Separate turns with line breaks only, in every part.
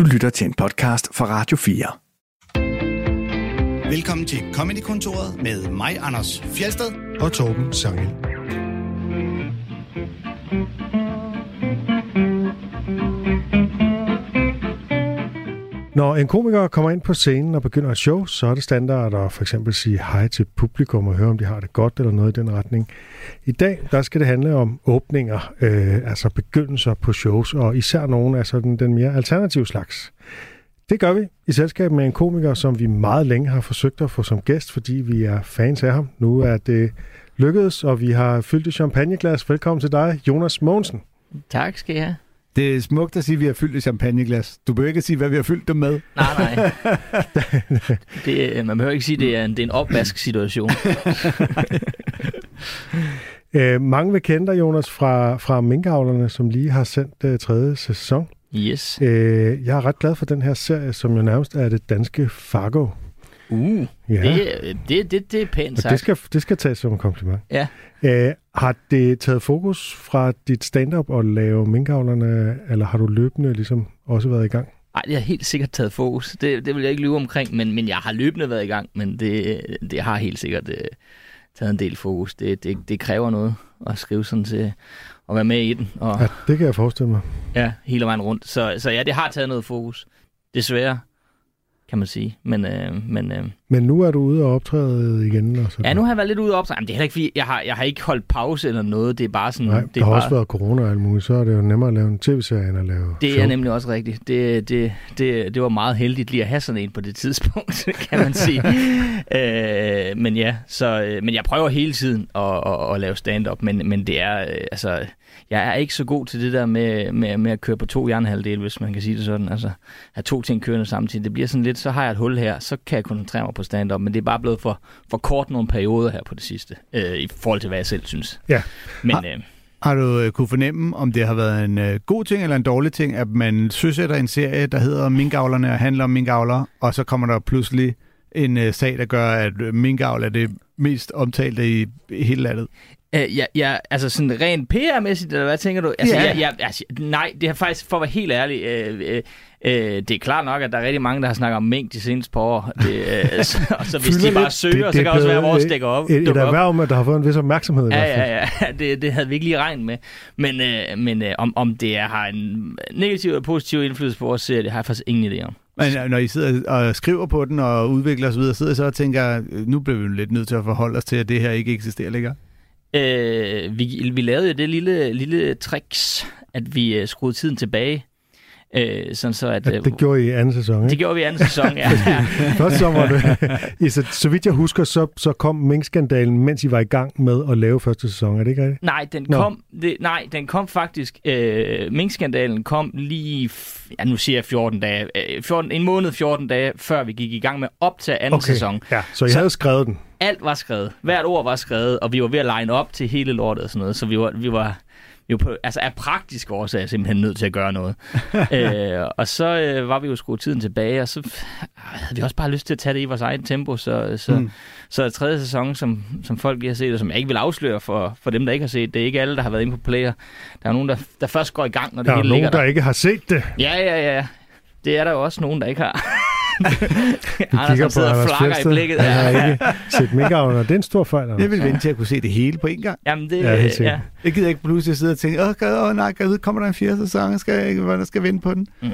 Du lytter til en podcast fra Radio 4.
Velkommen til Comedy-kontoret med mig, Anders Fjelsted.
og Torben Sangel. Når en komiker kommer ind på scenen og begynder et show, så er det standard at for eksempel sige hej til publikum og høre, om de har det godt eller noget i den retning. I dag der skal det handle om åbninger, øh, altså begyndelser på shows, og især nogle af sådan den mere alternative slags. Det gør vi i selskab med en komiker, som vi meget længe har forsøgt at få som gæst, fordi vi er fans af ham. Nu er det lykkedes, og vi har fyldt et champagneglas. Velkommen til dig, Jonas Mogensen.
Tak skal jeg have.
Det er smukt at sige, at vi har fyldt et champagneglas. Du behøver ikke sige, hvad vi har fyldt dem med.
Nej, nej. det, øh, man behøver ikke sige, at det er en, det er en opvask-situation.
Øh, mange vil kende dig, Jonas, fra, fra Minkavlerne, som lige har sendt øh, tredje sæson.
Yes.
Øh, jeg er ret glad for den her serie, som jo nærmest er det danske Fargo.
Uh,
Ja,
det, det, det, det er pænt
og
sagt.
det skal, det skal tages som en kompliment.
Ja.
Øh, har det taget fokus fra dit stand-up at lave Minkavlerne, eller har du løbende ligesom også været i gang?
Ej, det har helt sikkert taget fokus. Det, det vil jeg ikke lyve omkring, men, men jeg har løbende været i gang, men det, det har helt sikkert uh, taget en del fokus. Det, det, det kræver noget at skrive sådan til at være med i den, og
Ja, det kan jeg forestille mig.
ja, hele vejen rundt. Så, så ja, det har taget noget fokus. Desværre, kan man sige. Men, øh, men øh,
Men nu er du ude og optræde igen. Og sådan.
ja, nu har jeg været lidt ude og optræde. Jamen, det er heller ikke, fordi jeg har, jeg har ikke holdt pause eller noget. Det er bare sådan...
Nej,
det
der
er
har
bare,
også været corona og alt muligt, så er det jo nemmere at lave en tv-serie end at lave
Det
show.
er nemlig også rigtigt. Det, det, det, det var meget heldigt lige at have sådan en på det tidspunkt, kan man sige. øh, men ja, så, øh, men jeg prøver hele tiden at, at, at lave stand-up, men, men det er, øh, altså, jeg er ikke så god til det der med, med, med at køre på to jernhalvdele, hvis man kan sige det sådan. Altså, have to ting kørende samtidig. Det bliver sådan lidt, så har jeg et hul her, så kan jeg koncentrere mig på stand-up, men det er bare blevet for, for kort nogle perioder her på det sidste, øh, i forhold til, hvad jeg selv synes.
Ja.
Men
Har-
øh,
Har du øh, kunne fornemme, om det har været en øh, god ting eller en dårlig ting, at man søsætter en serie, der hedder Minkavlerne og handler om minkavlere, og så kommer der pludselig en øh, sag, der gør, at øh, minkavl er det mest omtalte i hele landet?
Øh, ja, ja, altså sådan rent PR-mæssigt, eller hvad tænker du? Altså,
Ja.
ja. ja, altså, nej, det er faktisk, for at være helt ærlig, øh, øh, øh, det er klart nok, at der er rigtig mange, der har snakket om mink de seneste par år. Det, øh, så, og så hvis de bare
lidt.
søger,
Det-
det,
det
så kan også være,
blevet
vores stikker op.
Et, et
op.
erhverv med, der har fået en vis opmærksomhed i
Ja,
hvert fald.
ja, ja. Det, det havde vi ikke lige regnet med. Men, øh, men øh, om, om det er, har en negativ eller positiv indflydelse på vores serie, det har jeg faktisk ingen idé om.
Men øh, når I sidder og skriver på den og udvikler osv., sidder I så og tænker, øh, nu bliver vi lidt nødt til at forholde os til, at det her ikke eksisterer længere?
Øh, vi, vi lavede jo det lille, lille tricks, at vi øh, skruede tiden tilbage. Øh, sådan så at,
Ja,
øh,
det gjorde I i anden sæson,
det
ikke?
gjorde vi i anden sæson, ja. ja.
Først så var det, I, så, så vidt jeg husker, så, så kom minkskandalen, mens I var i gang med at lave første sæson. Er det ikke rigtigt?
Nej, den
Nå.
kom, det, nej, den kom faktisk, øh, minkskandalen kom lige, ja nu siger jeg 14 dage, øh, 14, en måned 14 dage, før vi gik i gang med op til anden okay. sæson.
Ja, så I
Så-
havde skrevet den.
Alt var skrevet, hvert ord var skrevet, og vi var ved at line op til hele lortet og sådan noget, så vi var, vi var, var på, altså af praktiske årsager simpelthen nødt til at gøre noget. øh, og så øh, var vi jo skruet tiden tilbage, og så f- havde vi også bare lyst til at tage det i vores egen tempo, så, så,
Mm.
mm. så tredje sæson, som, som folk lige har set, og som jeg ikke vil afsløre for, for dem, der ikke har set, det er ikke alle, der har været inde på Player. Der er nogen, der, der først går i gang, når det
Der er
hele
nogen,
ligger
der
der.
ikke har set det.
Ja, ja, ja. Det er der jo også nogen, der ikke har. Anders,
kigger på
sidder og
Anders
flakker i blikket.
Han
Ja,
har
ja.
ikke set minkavlerne. Det er en stor fejl, Anders.
Jeg vil vente til at kunne se det hele på en gang.
Jamen, det,
Ja, helt
ja.
Jeg gider ikke pludselig sidde og tænke, åh, oh, oh, nej, gad, kommer der en fjerde sæson, skal jeg, hvordan skal jeg vente på den?
Mm.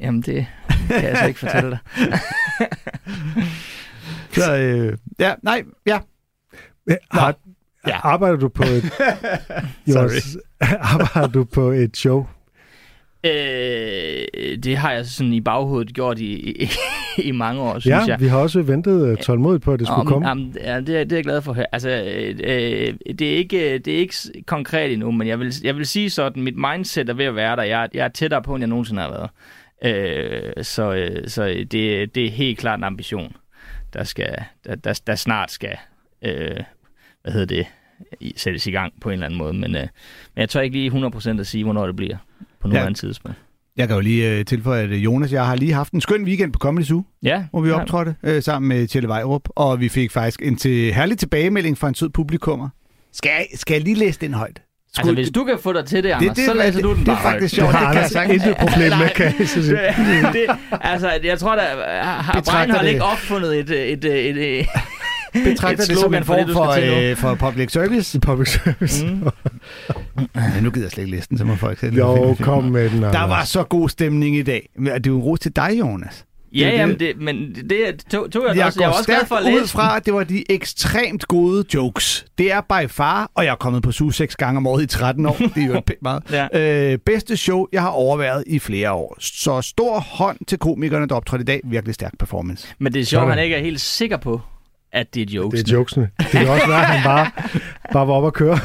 Jamen, det kan jeg så ikke fortælle dig.
Så øh, ja, nej, ja.
Ja, Har,
Ja.
Arbejder du på et, Jonas, arbejder du på et show?
Øh, det har jeg sådan i baghovedet gjort i, i, i mange år, synes
Ja,
jeg.
vi har også ventet øh, tålmodigt på, at det skulle
Om-
komme.
Jamen, ja, det, er, det er jeg glad for. Altså, øh, øh, det, er ikke, det er ikke konkret endnu, men jeg vil, jeg vil sige sådan, mit mindset er ved at være der. Jeg, er- jeg er tættere på, end jeg nogensinde har været. Øh, så øh, så det, det er helt klart en ambition, der, skal, der, der, der snart skal øh, hvad hedder det, sættes i gang på en eller anden måde. Men, øh, men jeg tør ikke lige 100% at sige, hvornår det bliver på nuværende ja. tidspunkt.
Jeg kan jo lige øh, tilføje, at øh, Jonas jeg har lige haft en skøn weekend på Comedy Zoo,
Ja,
hvor vi
ja.
optrådte øh, sammen med Tjelle Vejrup, og vi fik faktisk en til herlig tilbagemelding fra en sød publikummer. Skal jeg, skal jeg lige læse den højt?
Altså, hvis du kan få dig til det, Anders,
det,
så læser du den
det er faktisk sjovt.
Det har
det
Anders intet problem med, kan jeg så sige.
det, det, altså, jeg tror da, har Breinholt
det-
ikke opfundet et, et, et, et, et
betragter
et
det som en form for, øh, for public service.
Public service. Mm.
Ja, nu gider jeg slet ikke listen, så må folk selv
Jo, kom
ud.
med den,
Der var så god stemning i dag. Det er jo en ros til dig, Jonas.
Ja,
det-
jamen, det, men det tog, tog jeg,
Jeg
også. Jeg
går
var også glad for at
ud
læse.
fra, at det var de ekstremt gode jokes. Det er by far, og jeg er kommet på SU seks gange om året i 13 år. Det er jo pænt meget.
Ja.
Øh, bedste show, jeg har overværet i flere år. Så stor hånd til komikerne, der optrådte i dag. Virkelig stærk performance.
Men det er sjovt, han ikke er helt sikker på, at det er jokes.
Det er jokesene. Det kan også være, at han bare, bare var oppe at køre.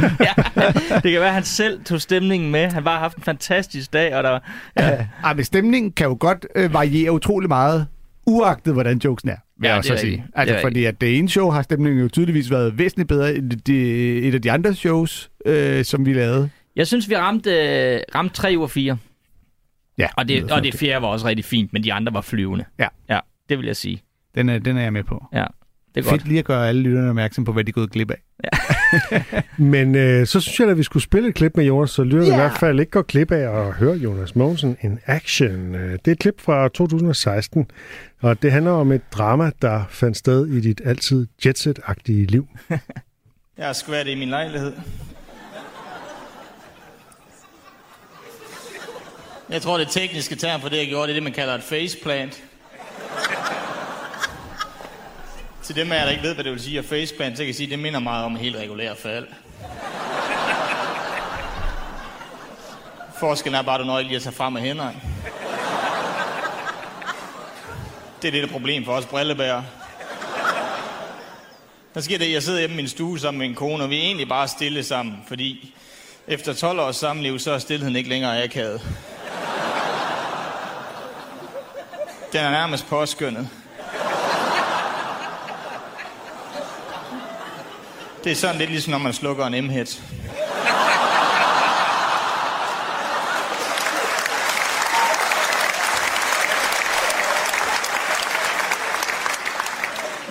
det kan være, at han selv tog stemningen med. Han bare har haft en fantastisk dag, og der var...
Ja. Ej, men stemningen kan jo godt øh, variere utrolig meget, uagtet hvordan jokesen er. vil
Ja,
jeg
det
også
er
sige.
Det
Altså,
er
fordi at det ene show har stemningen jo tydeligvis været væsentligt bedre end de, et af de andre shows, øh, som vi lavede.
Jeg synes, vi ramte, øh, ramte 3 ud af 4.
Ja,
Og det,
lyder
og det fjerde var også rigtig fint, men de andre var flyvende.
Ja.
Ja, det vil jeg sige.
Den er, den er jeg med på.
Ja, det er godt.
Fedt lige at gøre alle lytterne opmærksom på, hvad de er gået glip af.
Men øh, så synes jeg, at vi skulle spille et klip med Jonas, så lytter yeah. i
Ja.
hvert fald ikke går klip af at høre Jonas Mogensen in action. Øh, Det er et klip fra 2016, og det handler om et drama, der fandt sted i dit altid jetset-agtige liv.
Jeg har skvært i min lejlighed. Jeg tror, det tekniske term for det, jeg gjorde, det er det, man kalder et faceplant. Til dem af jer, der ikke ved, hvad det vil sige at faceplant, så kan jeg sige, at det minder meget om helt regulær fald. Forskellen er bare, at du nøjes lige at tage frem med hænderne. Det er det, der er problem for os brillebærer. Der sker det, jeg sidder hjemme i min stue sammen med min kone, og vi er egentlig bare stille sammen, fordi efter 12 års samliv, så er stillheden ikke længere akavet. Den er nærmest påskyndet. Det er sådan lidt ligesom, når man slukker en M-hit.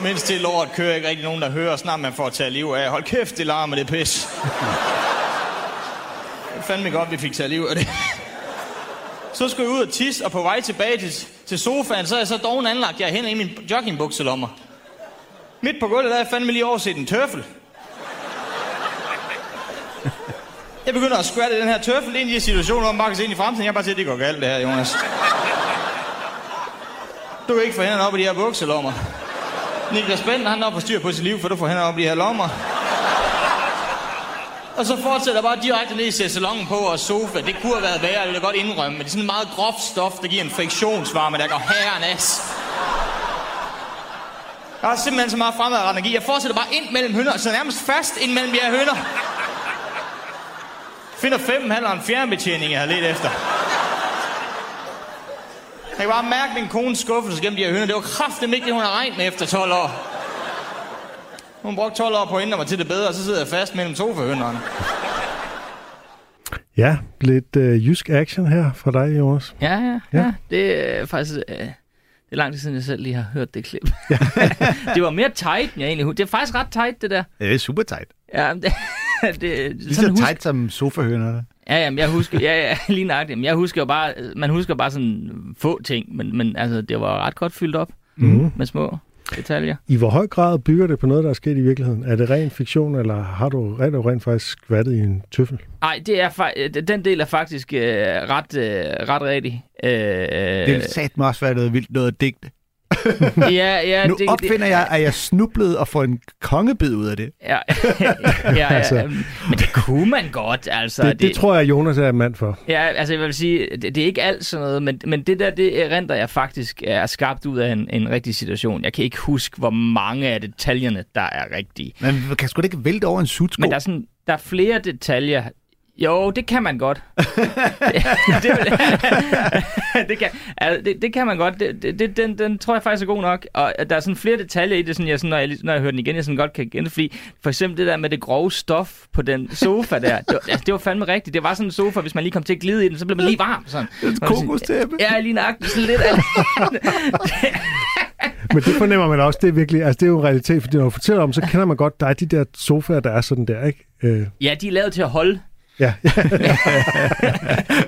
Mens det lort kører ikke rigtig nogen, der hører, snart man får taget liv af. Hold kæft, det larmer, det er pis. Det fandme godt, vi fik taget liv af det. Så skulle jeg ud og tisse, og på vej tilbage til, til sofaen, så er jeg så doven anlagt, jeg er hen i min joggingbukselommer. Midt på gulvet, der er jeg fandme lige overset en tøffel. Jeg begynder at squatte den her tørfel ind i en situation, hvor man bare kan se ind i fremtiden. Jeg bare siger, det går galt, det her, Jonas. Du kan ikke få hænderne op i de her bukselommer. Niklas Bent, han er på styr på sit liv, for du får hænderne op i de her lommer. Og så fortsætter bare direkte ned i salongen på og sofa. Det kunne have været værre, det vil jeg godt indrømme. Men det er sådan meget groft stof, der giver en friktionsvarme, der går herren as. Jeg har simpelthen så meget fremadrettet energi. Jeg fortsætter bare ind mellem hønder, så nærmest fast ind mellem de her hønder. Finder fem halv og en fjernbetjening, jeg har let efter. Jeg kan bare mærke min kones skuffelse gennem de her hønder. Det var kraftigt ikke det, hun har regnet med efter 12 år. Hun brugte 12 år på at ændre mig til det bedre, og så sidder jeg fast mellem sofahønderne.
Ja, lidt øh, jysk action her fra dig, Jonas.
Ja, ja,
Ja.
ja. Det er faktisk... Øh, det er lang tid siden, jeg selv lige har hørt det klip. det var mere tight, end jeg egentlig... Det er faktisk ret tight, det der.
Ja, det er super tight.
Ja, det, det,
Lige så
sådan husk,
tight som sofahønerne.
Ja, jamen, jeg husker, ja, ja, lige nøjagtigt. Men jeg husker jo bare, man husker bare sådan få ting, men, men altså, det var ret godt fyldt op
Mm.
med små detaljer.
I hvor høj grad bygger det på noget, der er sket i virkeligheden? Er det ren fiktion, eller har du rent, og rent faktisk skvattet i en tøffel?
Nej, det er fa- øh, den del er faktisk øh, ret, øh, ret rigtig. Øh,
Det vil satme også være noget vildt noget digte.
ja, ja,
Nu
det,
opfinder jeg, at jeg snublede og får en kongebid ud af det.
Ja, ja, ja,
Altså.
ja, men det kunne man godt, altså.
Det, det tror jeg, Jonas er mand for.
Ja, altså jeg vil sige, det, det er ikke alt sådan noget, men, men det der, det erindrer jeg faktisk er skabt ud af en, en rigtig situation. Jeg kan ikke huske, hvor mange af detaljerne, der er rigtige.
Man kan sgu da ikke vælte over en sutsko.
Men der er, sådan, der er flere detaljer. Jo, det kan man godt. det, det, kan, altså, det, det kan man godt. Det, det, det, den, den tror jeg faktisk er god nok. Og der er sådan flere detaljer i det, sådan, jeg, sådan, når, jeg, når jeg hører den igen, jeg sådan godt kan igen. Fordi for eksempel det der med det grove stof på den sofa der. Det var, altså, det var fandme rigtigt. Det var sådan en sofa, hvis man lige kom til at glide i den, så blev man lige varm. Sådan.
Et kokostæppe.
Ja, lige nøjagtigt. Sådan lidt af
Men det fornemmer man også, det er virkelig, altså det er jo en realitet, fordi når du fortæller om, så kender man godt, der er de der sofaer, der er sådan der, ikke? Øh,
Ja, de er lavet til at holde
Ja,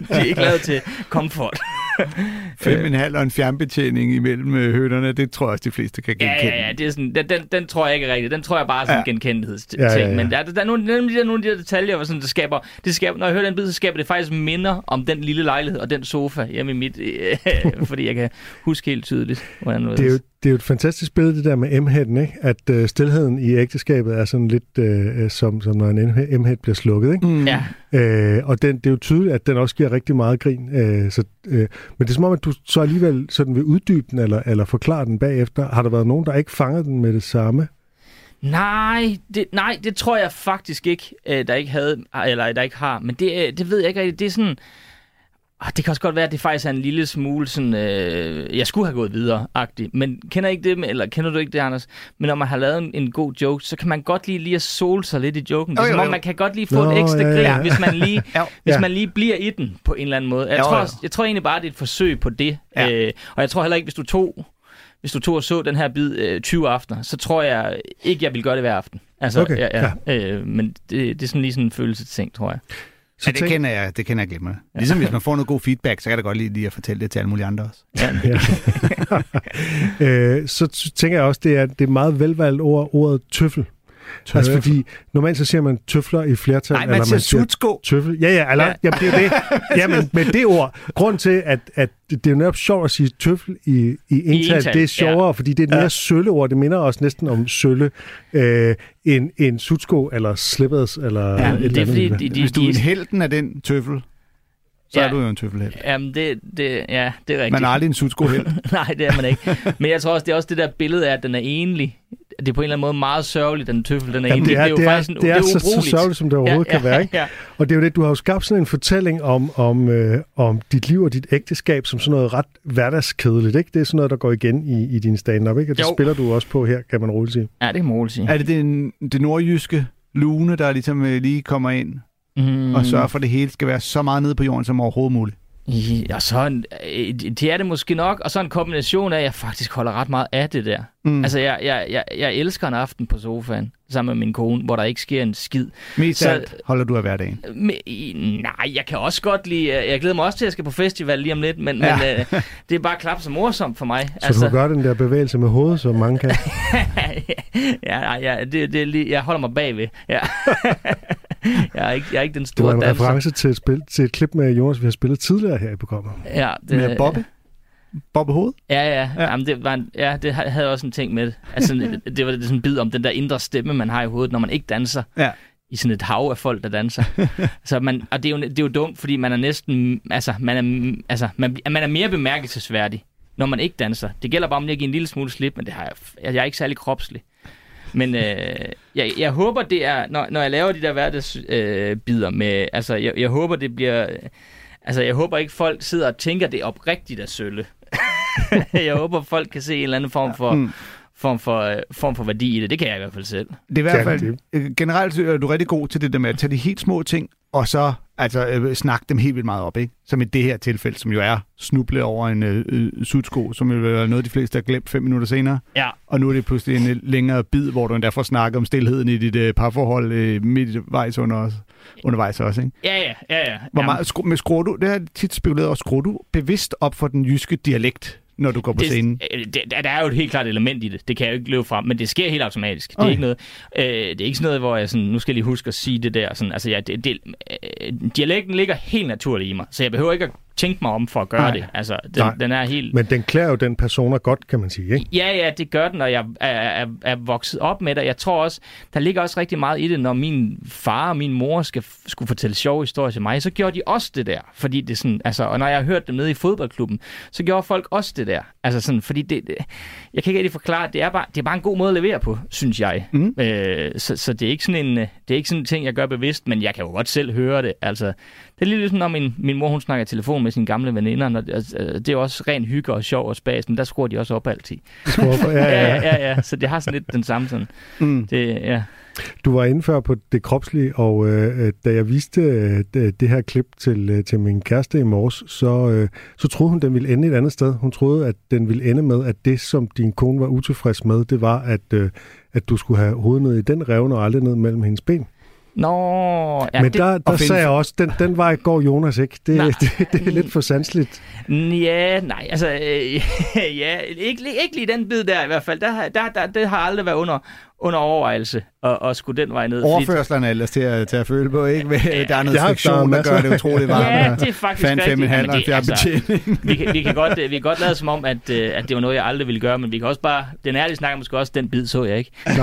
De er ikke lavet til comfort.
Fem en halv og en fjernbetjening imellem øh, høtterne, det tror jeg også, de fleste kan
Ja,
genkende.
ja, ja, det er sådan, den, den, den tror jeg ikke er rigtig. Den tror jeg bare er sådan en
Ja.
genkendelighedsting.
Ja, ja, ja.
Men der, der er nogle, der er nogle af de der detaljer, hvor sådan, det skaber, det skaber, når jeg hører den bid, så skaber det faktisk minder om den lille lejlighed og den sofa hjemme i mit, øh, fordi jeg kan huske helt tydeligt, hvordan
det er, jo, det er jo et fantastisk billede, det der med M-headen, ikke? At øh, stillheden i ægteskabet er sådan lidt øh, som, som når en M-head bliver slukket, ikke?
Mm.
Ja,
Øh, og den, det er jo tydeligt, at den også giver rigtig meget grin. Øh, så, øh, men det er som om, at du så alligevel sådan vil uddybe den eller, eller forklare den bagefter. Har der været nogen, der ikke fanger den med det samme?
Nej, det, nej, det tror jeg faktisk ikke, øh, der ikke havde, eller der ikke har. Men det, øh, det ved jeg ikke. Det er sådan... Ah, Det kan også godt være, at det faktisk er en lille smule sådan, øh, jeg skulle have gået videre-agtigt. Men kender ikke det, med- eller kender du ikke det, Anders? Men når man har lavet en, en god joke, så kan man godt lige, lige at sole sig lidt i joken. Det er
jo,
som om,
jo.
man kan godt lige få
Nå,
et ekstra
ja,
grin,
ja.
hvis man lige,
Jo.
hvis
Ja.
man lige bliver i den på en eller anden måde. Jeg,
Jo,
tror,
jo.
også, jeg tror egentlig bare, det er et forsøg på det.
Ja.
Øh, og jeg tror heller ikke, hvis du tog hvis du tog og så den her bid øh, 20 aftener, så tror jeg ikke, jeg vil gøre det hver aften. Altså,
Okay,
ja, ja. Øh, men det, det er sådan lige sådan en følelsesting, tror jeg.
Så
Ja, det
tænk-
kender jeg, det kender jeg glimrende. Ligesom hvis man får noget god feedback, så kan jeg da godt lide lige at fortælle det til alle mulige andre også.
Ja.
øh, så tænker jeg også, det er, det er meget velvalgt ord, ordet tøffel. Tøffel. Altså fordi normalt så siger man tøfler i flertal.
Nej, man siger sutsko.
Tøffel. Ja, ja, eller, ja.
Ja.
Jamen, det er det. Ja, men med det ord. Grund til, at, at det er netop sjovt at sige tøffel i, i ental,
ental,
det er sjovere, ja. fordi det er et mere
Ja.
ja. sølle ord. Det minder også næsten om sølle øh, en, en sutsko eller slippers eller
Ja,
et
det
eller
er fordi,
andet.
de, de,
Hvis du er en helten af den tøffel, så
Ja.
er du jo en tøffelhelt.
jamen det, det, ja, det er rigtigt.
Man er aldrig en sutsko helt.
Nej, det er man ikke. Men jeg tror også, det er også det der billede af, at den er enlig. Det er på en eller anden måde meget sørgeligt, den tøffel, den er
Jamen,
enlig.
det er,
jo
det er,
faktisk en,
det er,
det er
så, så sørgeligt, som det overhovedet
ja,
kan være. Ikke?
Ja,
Og det er jo det, du har jo skabt sådan en fortælling om, om, øh, om dit liv og dit ægteskab som sådan noget ret hverdagskedeligt. Ikke? Det er sådan noget, der går igen i, i din stand-up. Ikke? Og det
Jo.
spiller du også på her, kan man roligt sige.
ja, det kan man roligt sige.
Er det den, det nordjyske lune, der ligesom øh, lige kommer ind
Mm.
og sørger for, at det hele skal være så meget nede på jorden som overhovedet muligt?
Ja, så en, øh, det er det måske nok, og så en kombination af, at jeg faktisk holder ret meget af det der.
Mm.
Altså, jeg, jeg, jeg, jeg elsker en aften på sofaen sammen med min kone, hvor der ikke sker en skid.
Mest
så-
alt holder du af hverdagen.
Men, i- nej, jeg kan også godt lide... øh, Jeg glæder mig også til, at jeg skal på festival lige om lidt, men,
Ja.
ja. men øh, det er bare klap så morsomt for mig.
Så altså... du gør den der bevægelse med hovedet, som mange kan.
ja, nej, ja, det, det er lige, jeg holder mig bagved. Ja. jeg, er ikke, jeg er ikke den
Det var
store
en
danser.
reference til et, spil, til et klip med Jonas, vi har spillet tidligere her i programmet.
Ja, det,
Med Bobbe? Bobbe Hoved?
Ja, ja.
Ja.
ja. Jamen, det, var en, ja, det ha- havde også en ting med det. Altså, det, det var det sådan en bid om den der indre stemme, man har i hovedet, når man ikke danser.
Ja.
I sådan et hav af folk, der danser. så man, og det er, jo, det er jo dumt, fordi man er næsten... Altså, man er, altså, man, man er mere bemærkelsesværdig, når man ikke danser. Det gælder bare om lige at give en lille smule slip, men det har jeg, jeg er ikke særlig kropslig. Men øh, jeg, jeg håber, det er, når, når jeg laver de der hverdagsbider øh, bider med, altså jeg, jeg håber, det bliver, altså jeg håber ikke, folk sidder og tænker, det er oprigtigt af sølle. jeg håber, folk kan se en eller anden form for,
Mm.
mm. form for, øh, form for værdi i det. Det kan jeg i hvert fald selv.
Det er i hvert
Ja,
fald, øh, generelt er du rigtig god til det der med at tage de helt små ting, og så altså, øh, snakke dem helt vildt meget op, ikke? Som i det her tilfælde, som jo er snuble over en øh, øh, sudsko, som jo er noget, de fleste har glemt fem minutter senere.
Ja.
Og nu er det pludselig en øh, længere bid, hvor du endda får snakket om stillheden i dit øh, parforhold øh, midtvejs under, undervejs også, ikke?
Ja, ja, ja. ja.
Hvor meget, skru, men skruer du, det har tit spekuleret over, skruer du bevidst op for den jyske dialekt, når du går på scenen?
det, øh, det, der er jo et helt klart element i det. Det kan jeg jo ikke løbe frem, men det sker helt automatisk. Det er, ikke noget, øh, det er ikke sådan noget, hvor jeg sådan, nu skal jeg lige huske at sige det der. Sådan, altså, ja, det, det, øh, dialekten ligger helt naturligt i mig, så jeg behøver ikke at tænke mig om for at gøre
Nej.
det. Altså,
Nej.
den, den er helt...
Men den klæder jo den persona godt, kan man sige. Ikke?
Ja, ja, det gør den, og jeg er, er, er vokset op med det. Jeg tror også, der ligger også rigtig meget i det, når min far og min mor skal, skulle fortælle sjove historier til mig, så gjorde de også det der. Fordi det sådan, altså, og når jeg har hørt dem nede i fodboldklubben, så gjorde folk også det der. Altså sådan, fordi det, det jeg kan ikke rigtig forklare, det er, bare, det er bare en god måde at levere på, synes jeg.
Mhm.
Øh, så, så det er ikke sådan en, øh, det er ikke sådan en ting, jeg gør bevidst, men jeg kan jo godt selv høre det. Altså, det er lidt ligesom, når min, min mor hun snakker i telefon med sine gamle veninder. Når, det, altså, det er jo også ren hygge og sjov og spas, men der skruer de også op altid.
Hvorfor? Ja,
Ja,
ja.
ja, ja, ja. Så det har sådan lidt den samme sådan.
Mm.
Det, ja.
Du var inde før på det kropslige, og øh, øh, da jeg viste øh, det, det her klip til, øh, til min kæreste i morges, så, øh, så troede hun, den ville ende et andet sted. Hun troede, at den ville ende med, at det, som din kone var utilfreds med, det var, at, øh, at du skulle have hovedet ned i den revne og aldrig ned mellem hendes ben.
Nå, ja,
Men
det,
der, der
finde-
sagde jeg også, den, den vej går Jonas ikke. Det,
Nej.
det, det er lidt for sandsligt.
Ja, nej, altså, øh, ja, ikke, ikke lige den bid der i hvert fald. Der, der, der, det har aldrig været under, under overvejelse at, at skulle den vej ned.
Overførslerne er ellers til at, til at føle på, ikke? Med, der er noget
Ja,
friktion, der gør det utroligt varmt.
Ja, det er faktisk
Fan
rigtigt.
5,5
Jamen,
og
altså,
betjening.
vi, kan, vi, kan godt, vi kan godt lade som om, at, øh, at det var noget, jeg aldrig ville gøre, men vi kan også bare, den ærlige snak måske også, den bid så jeg ikke.
Nej,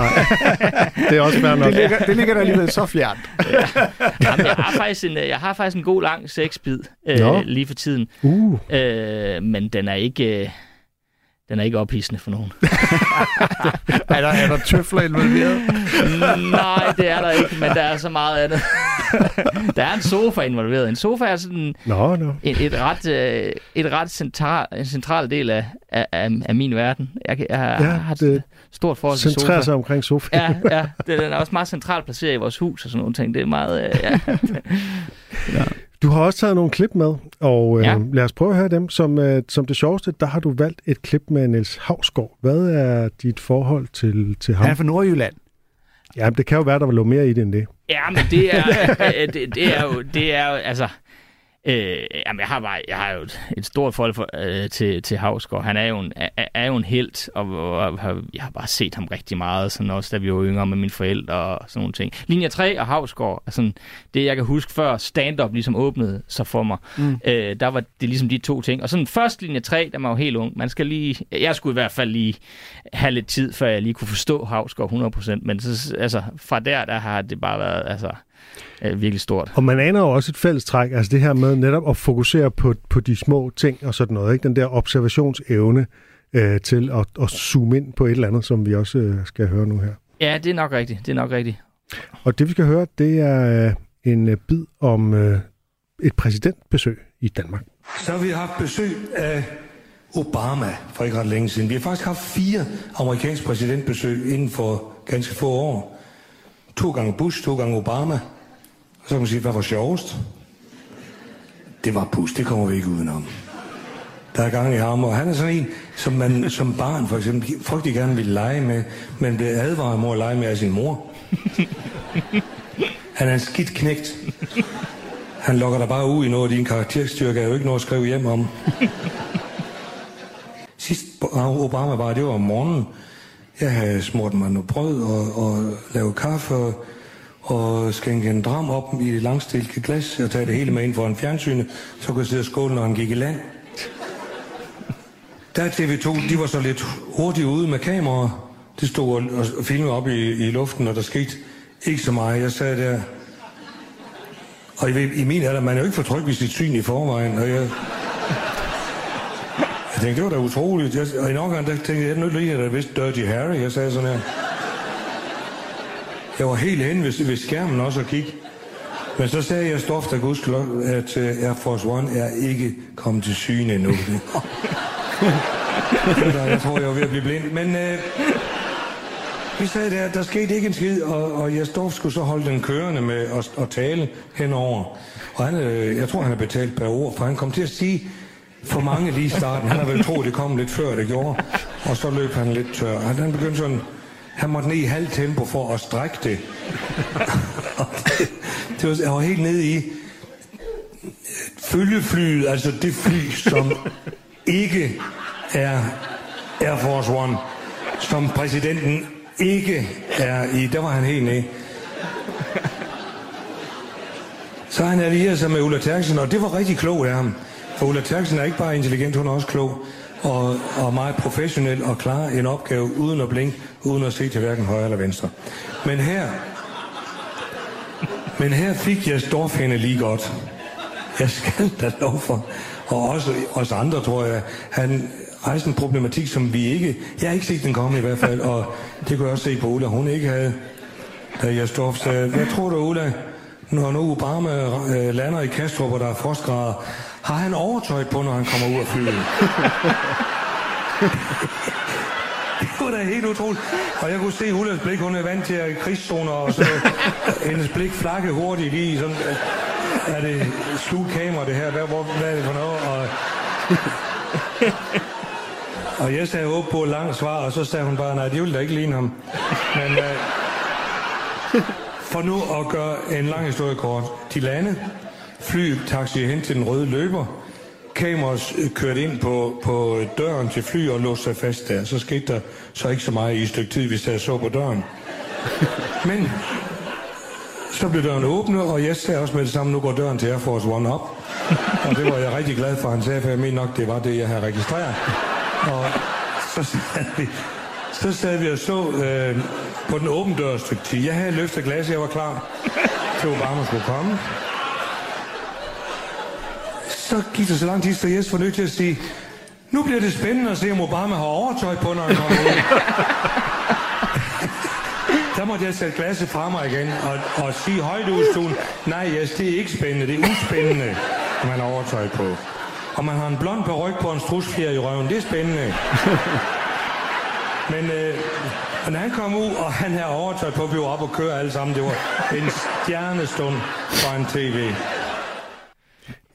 det er også fair nok.
Det ligger, det ligger der alligevel så fjernt.
Jamen, jeg, har faktisk en, øh, jeg har faktisk en god lang sexbid øh, lige for tiden,
Uh,
øh, men den er ikke... Øh, den er ikke ophidsende for nogen.
Er der, er der tøfler involveret?
Nej, det er der ikke, men der er så meget andet. der er en sofa involveret. En sofa er sådan
nå, nå.
en, et ret, øh, et ret central, en central del af, af, af, af min verden. Jeg, jeg, jeg
Ja,
har et
det
stort forhold til
Centrerer
sofa.
sig omkring sofaen.
Ja, ja. Det, den er også meget centralt placeret i vores hus og sådan nogle ting. Det er meget... Øh, ja.
Du har også taget nogle klip med, og øh,
Ja.
lad os prøve at høre dem. Som, øh, som det sjoveste, der har du valgt et klip med Niels Havsgaard. Hvad er dit forhold til, til ham?
Han er fra Nordjylland.
Ja, det kan jo være, der var noget mere i det end det.
Ja, men det er, øh, det, det er jo, det er jo, altså, øh, jamen jeg har bare, jeg har jo et, et stort forhold for, øh, til, til Havsgaard. Han er jo en, er, er jo en helt, og, og, har- jeg har bare set ham rigtig meget, sådan også da vi var yngre med mine forældre og sådan nogle ting. Linje 3 og Havsgaard er sådan, det jeg kan huske før stand-up ligesom åbnede sig for mig. Mm. Øh, der var det ligesom de to ting. Og sådan først linje 3, der var jo helt ung. Man skal lige, jeg skulle i hvert fald lige have lidt tid, før jeg lige kunne forstå Havsgaard 100%. Men så, altså, fra der, der har det bare været altså, øh, virkelig stort.
Og man aner jo også et fælles træk, altså det her med netop at fokusere på, på de små ting og sådan noget, ikke? Den der observationsevne øh, til at, at zoome ind på et eller andet, som vi også øh, skal høre nu her.
Ja, det er nok rigtigt. Det er nok rigtigt.
Og det vi skal høre, det er øh, en øh, bid om øh, et præsidentbesøg i Danmark.
Så har vi haft besøg af Obama for ikke ret længe siden. Vi har faktisk haft fire amerikanske præsidentbesøg inden for ganske få år. To gange Bush, to gange Obama. Så kan man sige, hvad var sjovest? Det var pus, det kommer vi ikke udenom. Der er gang i ham, og han er sådan en, som man som barn for eksempel frygtelig gerne ville lege med, men blev advaret mod at lege med af sin mor. Han er en skidt knægt. Han lokker dig bare ud i noget, din karakterstyrke er jo ikke noget at skrive hjem om. Sidst Obama var, det var om morgenen. Jeg havde smurt mig noget brød og, og lavet kaffe og, og skænke en dram op i et langstilket glas og tage det hele med ind for en fjernsyne, så kunne jeg sidde og skåle, når han gik i land. Der TV2, de var så lidt hurtigt ude med kameraer. Det stod og, og filmede op i, i luften, og der skete ikke så meget. Jeg sad der, og I, i min alder, man er jo ikke for tryg ved sit syn i forvejen, og jeg... Jeg tænkte, det var da utroligt. Jeg, og en gang, der tænkte jeg, nu lige, at jeg vidste Dirty Harry. Jeg sagde sådan her. Jeg var helt hen ved, ved skærmen også og kigge. Men så sagde jeg stof, der gudskelov, at uh, Air Force One er ikke kommet til syne endnu. jeg tror, jeg var ved at blive blind. Men uh, vi sagde der, der skete ikke en skid, og, og jeg Stof skulle så holde den kørende med at, at tale henover. Og han, øh, jeg tror, han har betalt per ord, for han kom til at sige for mange lige i starten. Han har vel troet, det kom lidt før det gjorde. Og så løb han lidt tør. Han, han begyndte sådan, han måtte ned i halv tempo for at strække det. Det, det var, jeg var helt nede i følgeflyet, altså det fly, som ikke er Air Force One, som præsidenten ikke er i. Der var han helt nede. Så han allierede sig med Ulla Terkelsen, og det var rigtig klogt af ham. For Ulla Terkelsen er ikke bare intelligent, hun er også klog. Og, og meget professionel og klar en opgave uden at blinke, uden at se til hverken højre eller venstre. Men her, men her fik jeg Storff lige godt. Jeg skal da lov for. Og også os andre, tror jeg. Han rejste en problematik, som vi ikke... Jeg har ikke set den komme i hvert fald, og det kunne jeg også se på Ulla, hun ikke havde. Da jeg Storff sagde, hvad tror du, Ulla, når nu Obama øh, lander i Kastrup, og der er frostgrader, har han overtøj på, når han kommer ud af flyet? det var da helt utroligt. Og jeg kunne se Ullas blik, hun er vant til at krigszoner, og så hendes blik flakke hurtigt lige sådan, øh, er det skjult kamera det her, hvad, hvor, hvad er det for noget? Og, og jeg sagde håb på et langt svar, og så sagde hun bare, nej, det ville da ikke ligne ham. Men, øh, For nu at gøre en lang historie kort. De lande, fly taxi hen til den røde løber. Kameraet kørte ind på, på døren til fly og låste sig fast der. Så skete der så ikke så meget i et stykke tid, hvis jeg så på døren. Men så blev døren åbnet, og jeg sagde også med det samme, nu går døren til Air Force One op. Og det var jeg rigtig glad for, han sagde, for jeg mener nok, det var det, jeg havde registreret. Og så sad vi, så sad vi og så øh, på den åbne dør et stykke tid. Jeg havde løftet glas, jeg var klar til Obama skulle komme. Så gik det så lang tid, så Jes var nødt til at sige, nu bliver det spændende at se, om Obama har overtøj på, når han kommer ud. Der måtte jeg sætte glasset fra mig igen og, og sige højt ud stuen, nej, yes, det er ikke spændende, det er uspændende, at man har overtøj på. Og man har en blond peruk på en strusfjer i røven, det er spændende. Men øh, når han kom ud, og han her overtøj på, vi var op og køre alle sammen, det var en stjernestund for en tv.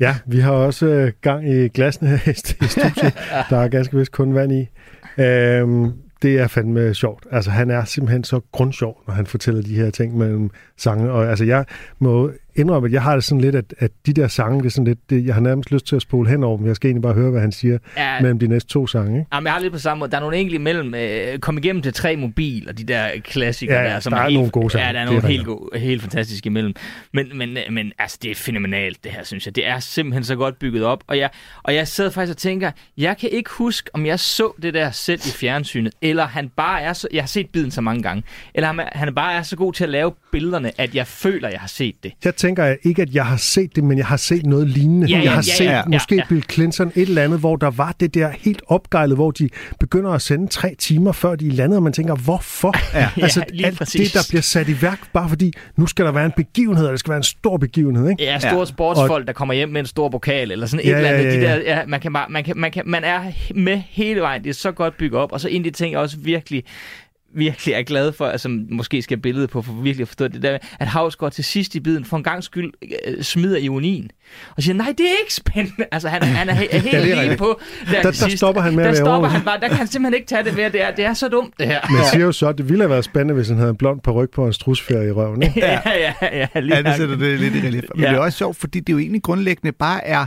Ja, vi har også øh, gang i glassene her i studiet. Der er ganske vist kun vand i. Øhm, det er fandme sjovt. Altså, han er simpelthen så grundsjov, når han fortæller de her ting mellem sange. Og altså, jeg må indrømme, at jeg har det sådan lidt, at, at de der sange, det er sådan lidt, det, jeg har nærmest lyst til at spole henover dem. Jeg skal egentlig bare høre, hvad han siger
Ja.
mellem de næste to sange. Ikke?
Jamen, jeg har lidt på samme måde. Der er nogle enkelte imellem. Øh, kom igennem til tre mobil, og de der klassikere
Ja,
der, som
der er
helt,
nogle gode sange.
Ja, der er
Det er
nogle helt, gode, helt fantastiske imellem. Men, men, øh, men altså, det er fænomenalt, det her, synes jeg. Det er simpelthen så godt bygget op. Og jeg, og jeg sad faktisk og tænker, jeg kan ikke huske, om jeg så det der selv i fjernsynet, eller han bare er så... Jeg har set biden så mange gange. Eller han, han bare er så god til at lave billederne, at jeg føler, jeg har set det.
Jeg tænker ikke, at jeg har set det, men jeg har set noget lignende.
Ja, ja,
jeg har
ja,
set
ja, ja,
måske
ja.
Bill Clinton et eller andet, hvor der var det der helt opgejlet, hvor de begynder at sende tre timer før de landet, og man tænker, hvorfor? Ja, altså,
Ja,
alt
præcis.
det, der bliver sat i værk, bare fordi nu skal der være en begivenhed, og det skal være en stor begivenhed, ikke?
Ja, store ja. sportsfolk, der kommer hjem med en stor pokal, eller sådan et
Ja,
eller andet.
ja, ja,
De
ja.
der, ja, man, kan bare, man, kan, man, kan, man er med hele vejen. Det er så godt bygget op. Og så en af de ting, jeg også virkelig virkelig er glad for, altså måske skal billedet på for virkelig at forstå det der, at Havsgaard til sidst i biden for en gang skyld øh, smider ironien. Og siger, nej, det er ikke spændende. Altså, han, er- han er, he- er helt
Ja,
lige på. Der,
Der-
til
der stopper han med at
Der
lave
stopper han bare. Der kan han simpelthen ikke tage det mere. Det er, det er så dumt, det her.
Men jeg siger jo så, at det ville have været spændende, hvis han havde en blond på og en strusferie i røven, ikke?
Ja, ja, ja. Lige
Ja, det sætter det lidt i relief. Men
Ja.
det er også sjovt, fordi det jo egentlig grundlæggende bare er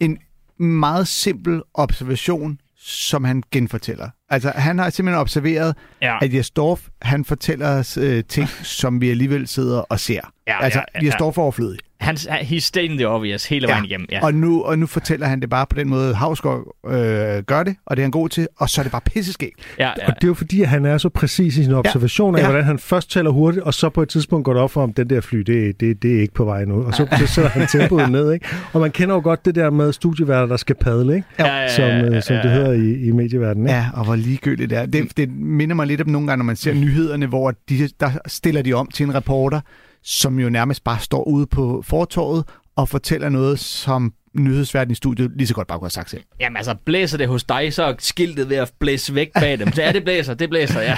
en meget simpel observation, som han genfortæller. Altså, han har simpelthen observeret,
Ja.
at Jesdorf, han fortæller os øh, ting, som vi alligevel sidder og ser.
Ja,
altså,
ja, ja, ja.
Jesdorf er overflødig.
Han, he's stating the obvious hele vejen igennem. Ja.
Og, nu, og nu fortæller han det bare på den måde, Havsgaard øh, gør det, og det er han god til, og så er det bare pisseskægt.
Ja, ja.
Og det er jo fordi, at han er så præcis i sin observation af,
Ja.
hvordan han først tæller hurtigt, og så på et tidspunkt går det op for ham, den der fly, det, det, det er ikke på vej nu. Og så, så sætter han tempoet ned, ikke? Og man kender jo godt det der med studieværter, der skal padle, ikke?
Ja, ja, ja,
Som,
ja,
øh,
ja,
som
ja.
det hedder i, i medieverdenen, ikke?
Ja, og hvor ligegyldigt det er. Det, det minder mig lidt om nogle gange, når man ser nyhederne, hvor de, der stiller de om til en reporter, som jo nærmest bare står ude på fortorvet og fortæller noget, som nyhedsverden i studiet lige så godt bare kunne have sagt selv.
Jamen altså, blæser det hos dig, så er skiltet ved at blæse væk bag dem. Så ja, det blæser, det blæser, ja.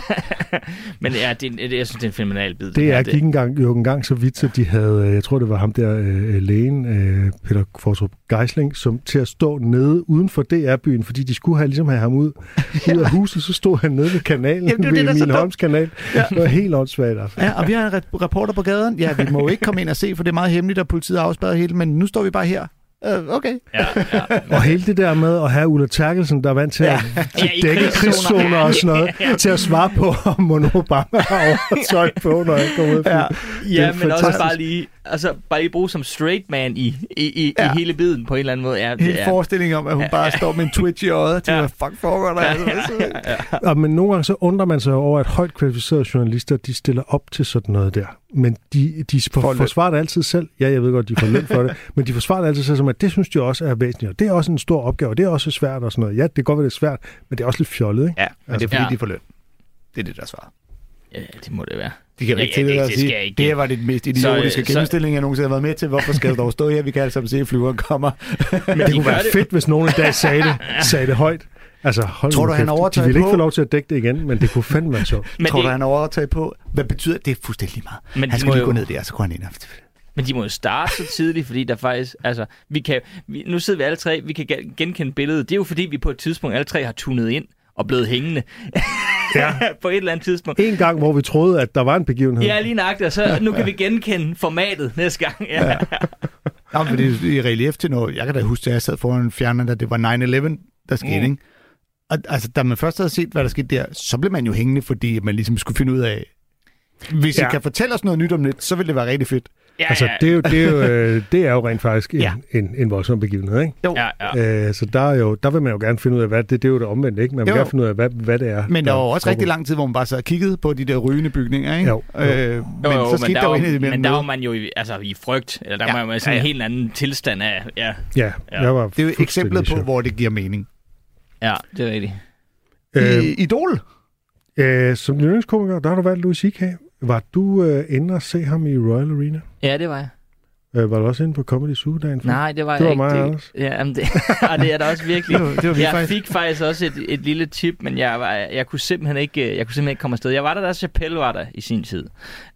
Men ja, det, det, jeg synes, det er en fenomenal bid.
Det
her.
er gik engang, jo engang så vidt, så de havde, øh, jeg tror det var ham der, øh, lægen, øh, Peter Fortrup Geisling, som til at stå nede uden for DR-byen, fordi de skulle have, ligesom have ham ud, ud af huset, så stod han nede ved kanalen,
Jamen, det det,
ved min
dumt.
Holms kanal. Ja. Det var helt åndssvagt. Altså.
Ja, og vi har en re- reporter på gaden. Ja, vi må jo ikke komme ind og se, for det er meget hemmeligt, og politiet afspærret hele, men nu står vi bare her. Uh, okay.
Ja, ja.
Og hele det der med at have Ulla Terkelsen, der er vant til at
Ja,
til
i
dække
krigszoner.
krigszoner og sådan noget, til at svare på, om Mon Obama har overtøj på, når jeg kommer ud.
Ja.
Ja.
ja men også
fantastisk.
bare lige, altså, bare lige bruge som straight man i, i, i, ja.
Ja.
i hele biden på en eller anden måde. Ja,
Hele
det er,
forestillingen om, at hun bare står med en twitch i øjet, til
Ja.
ja. fuck foregår der? Altså,
Og, men nogle gange så undrer man sig over, at højt kvalificerede journalister, de stiller op til sådan noget der. Men de, de for,
For
forsvarer det altid selv. Ja, jeg ved godt, de får løn for det. men de forsvarer det altid selv som, at det synes de også er væsentligt. Og det er også en stor opgave, og det er også svært og sådan noget. Ja, det kan godt være, det er svært, men det er også lidt fjollet, ikke?
Ja, men det er fordi,
Ja.
de får løn. Det er det, der er svaret.
Ja, det må det være.
De kan
Ja,
ikke
ja,
tillade
det-
at sige,
ikke.
det var det mest idiotiske gennemstilling, jeg nogensinde har været med til. Hvorfor skal der dog stå her? Vi kan alle sammen se, at flyveren kommer.
Men
Det
de
kunne være
det,
fedt, hvis nogen en dag sagde det, sagde det højt. Altså, hold
Tror du, han overtager
De ville ikke
på?
få lov til at dække det igen, men det kunne fandme være sjovt.
men,
Tror du,
det,
han overtager på? Hvad betyder det? Er fuldstændig lige meget.
Men
han skal lige
jo-
gå ned der, så går han ind.
men de må jo starte så tidligt, fordi der faktisk, altså, vi kan, vi, nu sidder vi alle tre, vi kan gen- genkende billedet. Det er jo fordi, vi på et tidspunkt alle tre har tunet ind og blevet hængende.
Ja.
på et eller andet tidspunkt.
En gang, hvor vi troede, at der var en begivenhed.
Ja, lige nøjagtigt, og så nu kan vi genkende formatet næste gang. Ja. ja.
Men det er i relief til noget. Jeg kan da huske, at jeg sad foran fjerneren, da det var 9-11, der skete,
mm.
ikke? Og altså, da man først havde set, hvad der skete der, så blev man jo hængende, fordi man ligesom skulle finde ud af, hvis ja. I kan fortælle os noget nyt om lidt, så vil det være rigtig fedt.
Ja,
Altså,
ja,
det er jo, det er jo, øh, det er jo rent faktisk en,
Ja.
en, en voldsom begivenhed, ikke?
ja, ja.
Øh, så der, er jo, der vil man jo gerne finde ud af, hvad det, det er jo det omvendte, ikke? Man vil
Jo.
gerne finde ud af, hvad, hvad det er.
Men der var jo også
foregår.
rigtig lang tid, hvor man bare sad og kiggede på de der rygende bygninger, ikke?
Jo, jo.
Øh, men
Jo, jo,
så skete
men
der jo
var,
indimellem
men der var man jo i, altså, i frygt, eller der
Ja,
var man sådan
ja,
en
ja.
helt anden tilstand af, ja,
Ja,
Ja.
jeg var
Det er jo eksemplet på, hvor det giver mening.
Ja, det er rigtigt.
Øh,
Øh,
Idol?
øh, som yndlingskomiker, der har du valgt Louis C.K. Var du øh, inde og se ham i Royal Arena?
Ja, det var jeg.
Øh, var du også inde på Comedy Zoo dagen? før?
Nej, det var
Det
jeg
var
ikke.
mig,
det, ja, jamen det, og det er da også virkelig.
Det var, det var
Jeg
faktisk.
fik faktisk også et, et lille tip, men jeg, var, jeg, kunne simpelthen ikke, jeg kunne simpelthen ikke komme afsted. Jeg var der, da Chappelle var der i sin tid.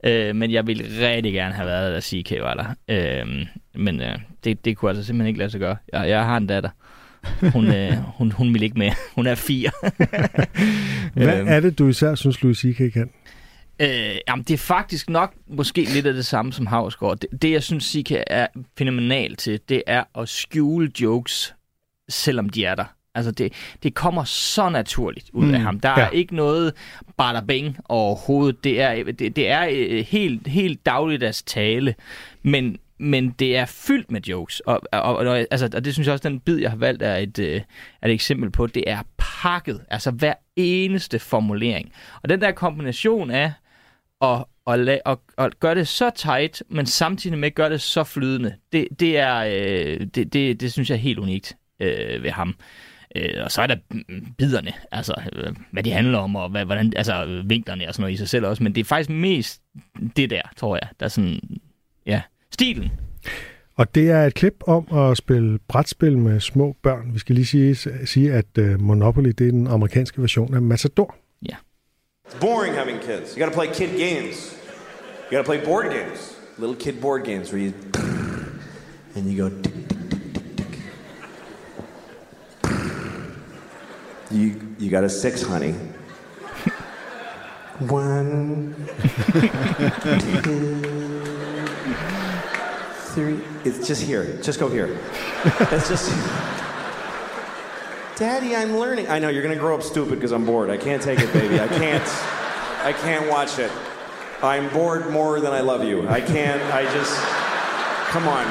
Øh, men jeg ville rigtig gerne have været der, da CK var der. Øh, men øh, det, det kunne altså simpelthen ikke lade sig gøre. Jeg, jeg har en datter. Hun, øh, hun, hun vil ikke med. Hun er fire.
Hvad
Øhm.
er det, du især synes, Louis C.K. kan?
Øh, jamen, det er faktisk nok måske lidt af det samme som Havsgaard. Det, det jeg synes, Sika er fænomenal til, det er at skjule jokes, selvom de er der. Altså, det, det kommer så naturligt ud mm, af ham. Der
ja.
er ikke noget bada bing overhovedet. Det er, det, det er øh, helt, helt dagligdags tale, men, men det er fyldt med jokes. Og, og, og, altså, og det synes jeg også, den bid, jeg har valgt, er et, øh, er et eksempel på. Det er pakket. Altså, hver eneste formulering. Og den der kombination af at, at, la- at, at gøre det så tight, men samtidig med at gøre det så flydende, det, det, er, øh, det, det, det synes jeg er helt unikt øh, ved ham. Øh, og så er der biderne, altså øh, hvad de handler om, og hvad, hvordan, altså vinklerne og sådan noget i sig selv også, men det er faktisk mest det der, tror jeg, der er sådan, ja, stilen.
Og det er et klip om at spille brætspil med små børn. Vi skal lige sige, sige at uh, Monopoly det er den amerikanske version af Matador.
It's boring having kids. You gotta play kid games. You gotta play board games. Little kid board games where you and you go tick, tick, tick, tick, tick. You you got a six, honey. One, two, It's just here. Just go here. It's just. Daddy, I'm learning. I know you're gonna grow up stupid because I'm bored. I can't take it, baby. I can't. I can't watch it. I'm bored more than I love you. I can't. I just. Come on.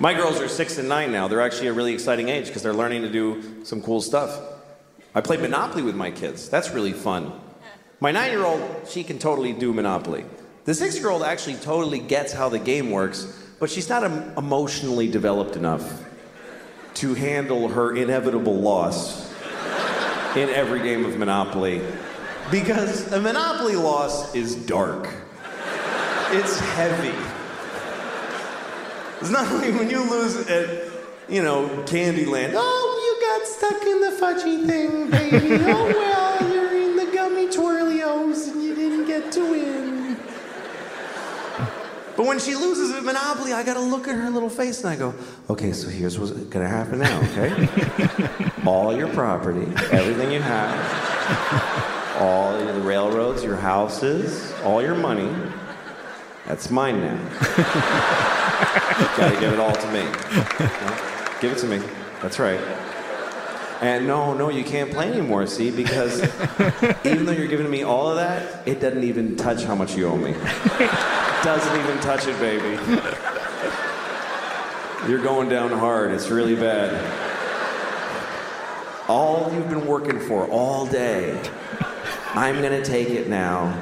My girls are six and nine now. They're actually a really exciting age because they're learning to do some cool stuff. I play Monopoly with my kids. That's really fun. My nine year old, she can totally do Monopoly. The six year old actually totally gets how the game works, but she's not em- emotionally developed enough to handle her inevitable loss in every game of Monopoly. Because a Monopoly loss is dark, it's heavy. It's not like when you lose at, you know, Candyland. Oh, you got stuck in the fudgy thing, baby. Oh, well, get to win. But when she loses at Monopoly, I gotta look at her little face and I go, okay, so here's what's gonna happen now, okay? all your property, everything you have, all the railroads, your houses, all your money, that's mine now. Gotta give it all to me. No, give it to me. That's right. And no, no, you can't play anymore, see, because even though you're giving me all of that, it doesn't even touch how much you owe me. doesn't even touch it, baby. You're going down hard. It's really bad. All you've been working for all day, I'm gonna take it now,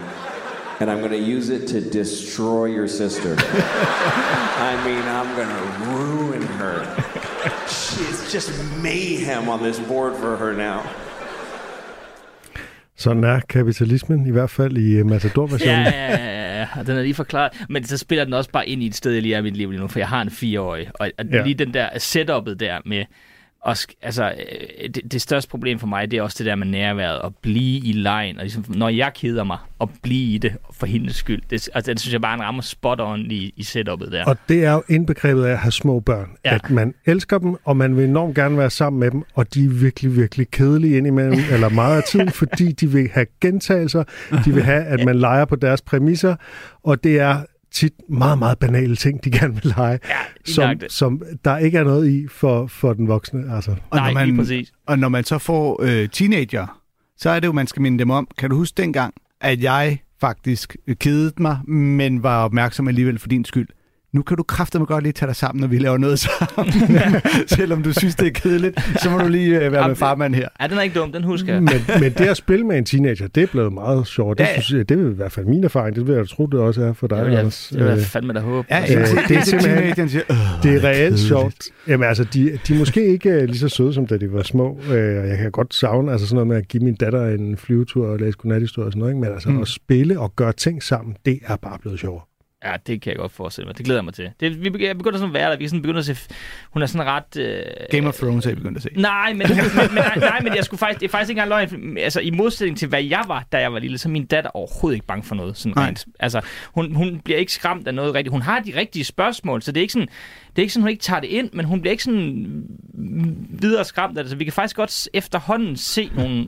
and I'm gonna use it to destroy your sister. I mean, I'm gonna ruin her. It's just mayhem on this board for her now.
Sådan er kapitalismen, i hvert fald i uh, Matador-versionen.
Ja, ja, ja, ja, den er lige forklaret. Men så spiller den også bare ind i et sted, jeg lige er i mit liv lige nu, for jeg har en fireårig. Og, og
ja.
lige den der setup'et der med og altså, øh, det, det største problem for mig, det er også det der med nærværet, at blive i lejen, og ligesom, når jeg keder mig, at blive i det for hendes skyld. Det, altså, det synes jeg bare, en rammer spot on i, i setupet der.
Og det er jo indbegrebet af at have små børn.
Ja.
At man elsker dem, og man vil enormt gerne være sammen med dem, og de er virkelig, virkelig kedelige indimellem, eller meget af tiden, fordi de vil have gentagelser, de vil have, at man leger på deres præmisser, og det er tit meget, meget banale ting, de gerne vil lege,
Ja,
som, som der ikke er noget i for, for den voksne. Altså.
Og
Nej,
når man,
lige præcis.
Og når man så får øh, teenager, så er det jo, man skal minde dem om. Kan du huske dengang, at jeg faktisk kedede mig, men var opmærksom alligevel for din skyld? Nu kan du kraftedeme godt lige tage dig sammen, når vi laver noget sammen. Selvom du synes, det er kedeligt, så må du lige øh, være med
Jamen,
farmand her.
Ja, den er ikke dum, den husker jeg.
Men, men det at spille med en teenager, det er blevet meget sjovt. Det,
Ja, ja.
synes jeg, det er i hvert fald min erfaring. Det vil jeg tro, det også er for dig,
Det vil jeg,
Anders.
det vil jeg
Øh,
fandme da håbe.
Ja,
Øh,
ja,
det er
det er
simpelthen-
siger, "Åh,
Det er reelt
kedeligt."
sjovt. Jamen altså, de, de er måske ikke lige så søde, som da de var små. Jeg kan godt savne altså sådan noget med at give min datter en flyvetur og læse godnathistorie og sådan noget. Ikke? Men altså
mm.
at spille og gøre ting sammen, det er bare blevet sjovere.
Ja, det kan jeg godt forestille mig. Det glæder jeg mig til. Det, vi begynder, jeg begynder sådan at være der. Vi sådan begynder at se... Hun er sådan ret... Øh,
Game of Thrones er jeg begyndt at se.
Nej, men, men, men, nej, nej, men jeg skulle faktisk, det er faktisk ikke engang løgn. Altså, i modsætning til, hvad jeg var, da jeg var lille, så er min datter overhovedet ikke bange for noget. Sådan
Nej.
rent. Altså, hun, hun bliver ikke skræmt af noget rigtigt. Hun har de rigtige spørgsmål, så det er ikke sådan, det er ikke sådan, hun ikke tager det ind, men hun bliver ikke sådan videre skræmt af det. Så vi kan faktisk godt efterhånden se nogle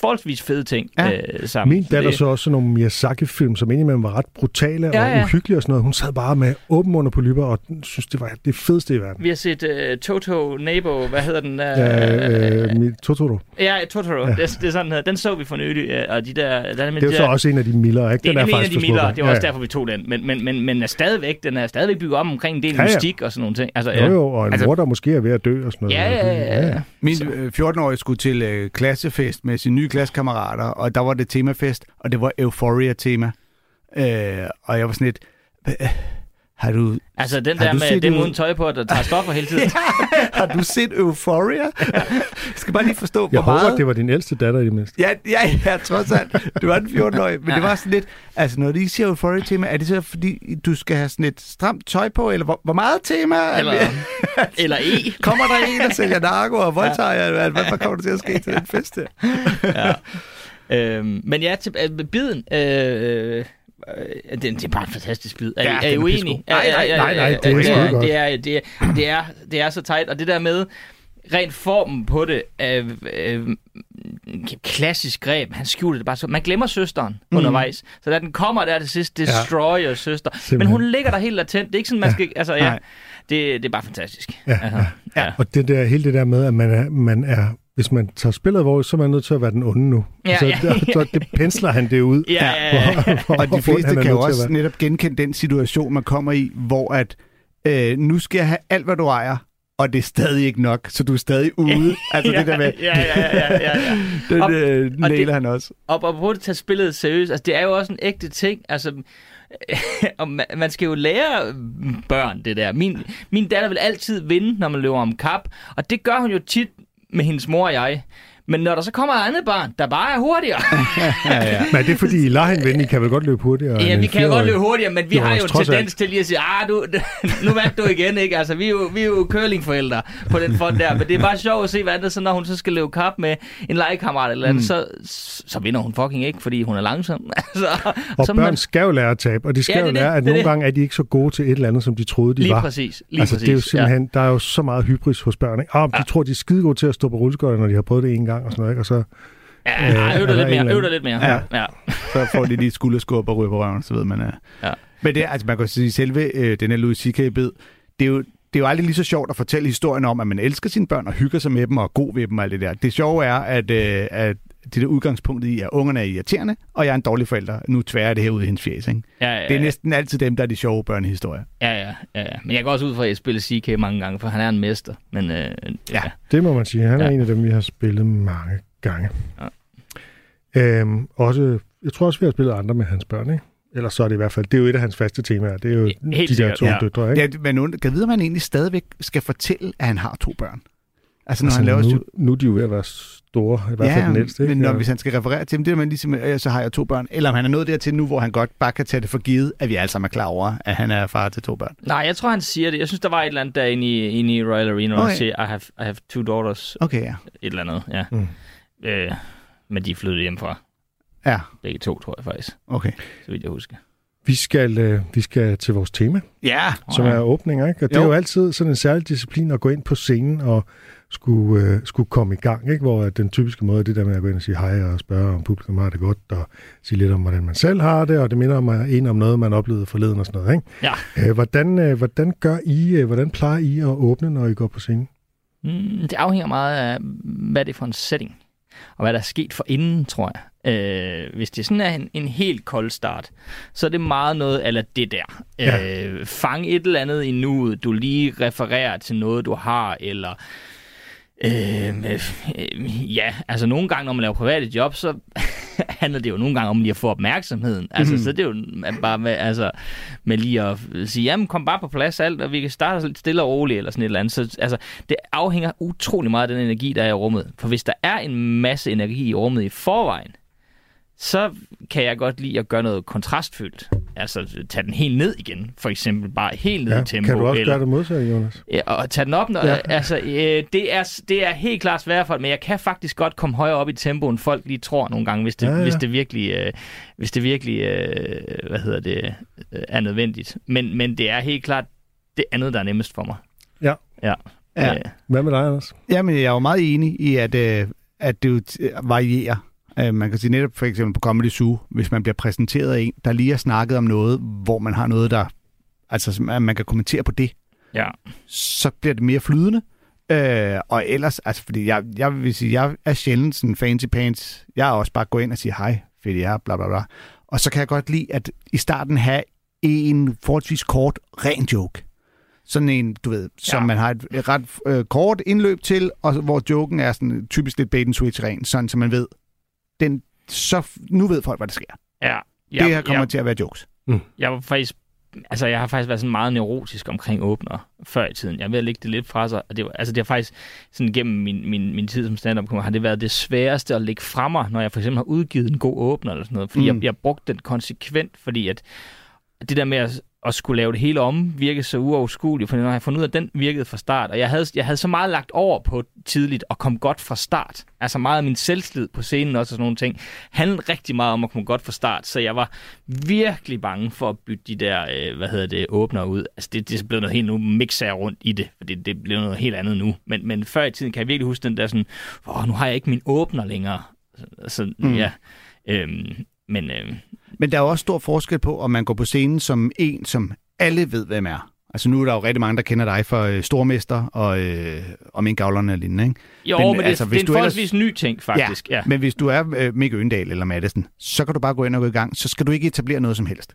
forholdsvis fede ting
Ja.
øh, sammen.
Min datter så også sådan nogle Miyazaki-film, som indimellem var ret brutale
Ja,
og
ja.
uhyggelige og sådan noget. Hun sad bare med åben under på lyber og synes, det var det fedeste i verden.
Vi har set uh, Toto Nabo, hvad hedder den? Uh,
Ja, øh, mit Totoro.
ja, Totoro. Ja. Det, det er sådan, uh, den så vi for nylig, og de der... Der er,
Det er jo så også en af de mildere, ikke?
Det er
Den
nemlig en af de mildere, det var også
Ja,
derfor, vi tog den. Men, men, men, men er stadigvæk, den er stadigvæk bygget op omkring en del
Ja, ja.
mystik og sådan nogle ting. Altså,
Jo, jo, og en
Altså-
mor, der måske er ved at dø og sådan noget.
Ja, ja, ja, ja.
Min øh, 14-årige skulle til øh, klassefest med sine nye klassekammerater, og der var det temafest, og det var Euphoria-tema. Øh, og jeg var sådan lidt, "Hva- har du,
Altså den der med dem
ud-
uden tøj på, der tager stoffer hele tiden.
har du set Euphoria? jeg skal bare lige forstå,
Jeg
hvor
håber,
meget...
det var din ældste datter i det mindste.
Ja, ja, ja, trods alt. Du var den 14-årige, men det var sådan lidt... Altså, når de siger Euphoria-tema, er det så fordi, du skal have sådan et stramt tøj på, eller hvor, hvor meget tema? er
eller, eller E.
Kommer der en, der sælger narko og voldtager jer? Hvad, kommer der til at ske til den fest her?
ja. Øhm, men ja, til øh, biden. Øh, øh, det, det er bare en fantastisk bid. Er,
Ja,
ja, er I uenige?
Nej, nej, nej, nej, det er
det, er, det, er, det, er, det, er, det er så tight, og det der med rent formen på det, er øh, klassisk greb. Han skjuler det bare så. Man glemmer søsteren mm. undervejs. Så da den kommer der til sidst, destroy ja. søster. Men
Simpelthen.
hun ligger der helt latent. Det er ikke sådan, man skal... Altså, ja, det, det er bare fantastisk.
Ja,
altså, ja.
Og det der, hele det der med, at man er, man er hvis man tager spillet hvor så er man nødt til at være den onde nu.
Ja,
altså,
ja,
der, så det pensler han det ud.
Ja, ja, ja, ja.
Hvor-
Og de
hvor
fleste kan jo også netop genkende den situation, man kommer i, hvor at øh, nu skal jeg have alt, hvad du ejer, og det er stadig ikke nok, så du er stadig ude. altså det der med,
Ja, ja, ja, ja, ja.
den
Og-
øh,
og det-
nailer han også.
Og, og prøve at tage spillet seriøst. Altså, det er jo også en ægte ting. Altså, og man, man skal jo lære børn det der. Min, min datter vil altid vinde, når man løber om kap. Og det gør hun jo tit med hendes mor og jeg. Men når der så kommer et andet barn, der bare er hurtigere.
Ja, ja.
Men er det fordi, I lader hende vinde? I kan vel godt løbe hurtigere?
ja, vi kan jo godt løbe hurtigere, men vi
Jo,
har jo en tendens til lige at sige, ah, du, nu vandt du igen, ikke? Altså, vi er jo, vi er jo curlingforældre på den front der. Men det er bare sjovt at se, hvad det så, når hun så skal løbe kap med en legekammerat eller andet,
Mm.
så, så vinder hun fucking ikke, fordi hun er langsom. altså,
Og
så
børn
man-
skal jo lære at tabe, og de skal
Ja,
jo
det er det,
lære, at
det er
nogle
det.
gange er de ikke så gode til et eller andet, som de troede, de
Lige
var.
præcis. Lige
altså,
præcis.
det er jo simpelthen, ja. der er jo så meget hybris hos børn. Ikke? Oh, de
Ja.
tror, de er skide gode til at stå på rulleskøjter, når de har prøvet det en gang og sådan noget. Ikke? Og så,
Ja,
Øh,
ja, øv dig lidt mere. Øv dig lidt mere.
Ja.
ja.
Så får de lige skulderskub og ryger på røven, så ved man. Uh...
Ja.
Men det, altså, man kan sige, selve øh, den her Louis C.K.-bid, det er jo det er jo aldrig lige så sjovt at fortælle historien om, at man elsker sine børn og hygger sig med dem og er god ved dem og alt det der. Det sjove er, at, øh, at det der udgangspunkt i, at ungerne er irriterende, og jeg er en dårlig forælder. Nu tværer det her ud i hendes fjes, ikke?
Ja, ja,
Det er
ja.
næsten altid dem, der er de sjove børnehistorier.
Ja, ja, ja, ja. Men jeg går også ud fra, at jeg spiller CK mange gange, for han er en mester. Men øh, ja.
det må man sige. Han er
Ja.
en af dem, vi har spillet mange gange.
Ja.
Øhm, også, jeg tror også, vi har spillet andre med hans børn, ikke? Ellers så er det i hvert fald, det er jo et af hans faste temaer. Det er jo
Helt
de der to
ja.
døtre, ikke?
Ja, men nu, kan vide, om han egentlig stadigvæk skal fortælle, at han har to børn. Altså, når
Altså,
han laver
nu,
nu,
nu er de jo ved at være store, i hvert fald den ældste.
men
ikke?
når,
Ja.
hvis han skal referere til dem, det er man ligesom, øh, så har jeg to børn. Eller om han er nået dertil nu, hvor han godt bare kan tage det for givet, at vi alle sammen er klar over, at han er far til to børn.
Nej, jeg tror, han siger det. Jeg synes, der var et eller andet derinde i, inde i Royal Arena, hvor
Okay.
han siger, I have, I have two daughters.
Okay, ja.
Et eller andet, ja.
Mm.
Øh, men de er flyttet hjem fra
Ja,
begge to, tror jeg faktisk,
okay.
så vidt jeg husker.
Vi skal, øh, vi skal til vores tema,
Ja,
som er åbninger, ikke? Og det
Jo.
er jo altid sådan en særlig disciplin at gå ind på scenen og skulle, øh, skulle komme i gang, ikke? Hvor at den typiske måde er det der med at gå ind og sige hej og spørge, om publikum har det godt, og sige lidt om, hvordan man selv har det, og det minder mig en om noget, man oplevede forleden og sådan noget, ikke?
Ja.
Øh, hvordan, øh, hvordan gør I, øh, hvordan plejer I at åbne, når I går på scenen?
Mm, det afhænger meget af, hvad det er for en setting, og hvad der er sket for inden, tror jeg. Øh, hvis det sådan er en, en helt kold start, så er det meget noget eller det der.
Ja.
Øh, fang et eller andet i nuet, du lige refererer til noget, du har, eller... Øh, øh, ja, altså nogle gange, når man laver private job, så handler det jo nogle gange om lige at få opmærksomheden. Altså,
Mhm.
så det er jo bare med, altså, med lige at sige, jamen kom bare på plads alt, og vi kan starte lidt stille og roligt, eller sådan et eller andet. Så altså, det afhænger utrolig meget af den energi, der er i rummet. For hvis der er en masse energi i rummet i forvejen, så kan jeg godt lide at gøre noget kontrastfyldt. Altså tage den helt ned igen, for eksempel bare helt ned i tempo.
kan du også
eller,
gøre det modsatte, Jonas?
Ja, og tage den op, når,
Ja.
ja. altså, øh, det, er, det er helt klart svært for men jeg kan faktisk godt komme højere op i tempo, end folk lige tror nogle gange, hvis det,
Ja,
ja,
ja.
ja. Hvis det virkelig, øh, hvis det virkelig øh, hvad hedder det, øh, er nødvendigt. Men, men det er helt klart det andet, der er nemmest for mig.
Ja.
Ja.
Ja.
Øh,
Hvad med dig, Anders?
Jamen, jeg er jo meget enig i, at, øh, at det varierer. Øh, man kan sige netop for eksempel på Comedy Zoo, hvis man bliver præsenteret af en, der lige har snakket om noget, hvor man har noget, der... Altså, man kan kommentere på det,
ja.
så bliver det mere flydende. Øh, og ellers, altså fordi jeg, jeg vil sige, jeg er sjældent sådan fancy pants. Jeg er også bare gå ind og sige hej, fedt jeg er, bla bla bla. Og så kan jeg godt lide at i starten have en forholdsvis kort, ren joke. Sådan en, du ved, som
Ja.
man har et, et ret øh, kort indløb til, og hvor joken er sådan typisk lidt bait and switch ren, sådan så man ved, den, så nu ved folk, hvad der sker.
ja.
Ja, det her kommer
jeg,
til at være jokes.
jeg var faktisk Altså, jeg har faktisk været sådan meget neurotisk omkring åbner før i tiden. Jeg er ved at lægge det lidt fra sig. Og det, var, altså, det har faktisk sådan gennem min, min, min tid som stand-up har det været det sværeste at lægge fra mig, når jeg for eksempel har udgivet en god åbner eller sådan noget. Fordi
Mm.
mm. jeg, jeg brugte den konsekvent, fordi at det der med at, at skulle lave det hele om, virkede så uoverskueligt, for når jeg har fundet ud af, at den virkede fra start, og jeg havde, jeg havde så meget lagt over på tidligt og kom godt fra start. Altså meget af min selvslid på scenen også og sådan nogle ting, handlede rigtig meget om at komme godt fra start, så jeg var virkelig bange for at bytte de der, øh, hvad hedder det, åbner ud. Altså det, det blev noget helt nu, mixer rundt i det, for det, det blev noget helt andet nu. Men, men før i tiden kan jeg virkelig huske den der sådan, åh, nu har jeg ikke min åbner længere. Så, så
Mm.
ja, øhm, men øhm,
Men der er jo også stor forskel på, om man går på scenen som en, som alle ved, hvem er. Altså nu er der jo rigtig mange, der kender dig for øh, stormester og, øh, og minkavlerne og lignende, ikke?
jo,
Men,
men, men
altså,
det,
hvis
det er en
ellers-
forholdsvis ny ting, faktisk. Ja. ja.
Men hvis du er øh, Mikke Øndal eller Madison, så kan du bare gå ind og gå i gang. Så skal du ikke etablere noget som helst.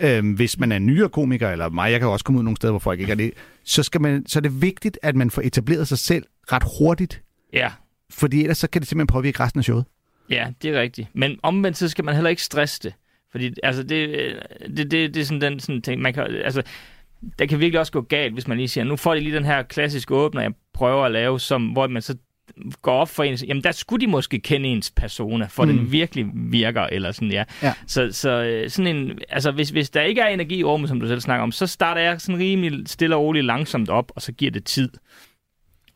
Øhm, hvis man er nyere komiker, eller mig, jeg kan jo også komme ud nogle steder, hvor folk ikke er det, så, skal man, så er det vigtigt, at man får etableret sig selv ret hurtigt,
ja.
fordi ellers så kan det simpelthen påvirke resten af showet.
Ja, det er rigtigt. Men omvendt, så skal man heller ikke stresse det. Fordi altså, det, øh, det, det, det er sådan den sådan ting, man kan, altså, der kan virkelig også gå galt, hvis man lige siger, nu får de lige den her klassiske åbner, jeg prøver at lave, som, hvor man så går op for en, jamen der skulle de måske kende ens persona, for mm. Den virkelig virker, eller sådan, ja.
Ja.
Så, så øh, sådan en, altså hvis, hvis der ikke er energi i rummet, som du selv snakker om, så starter jeg sådan rimelig stille og roligt langsomt op, og så giver det tid.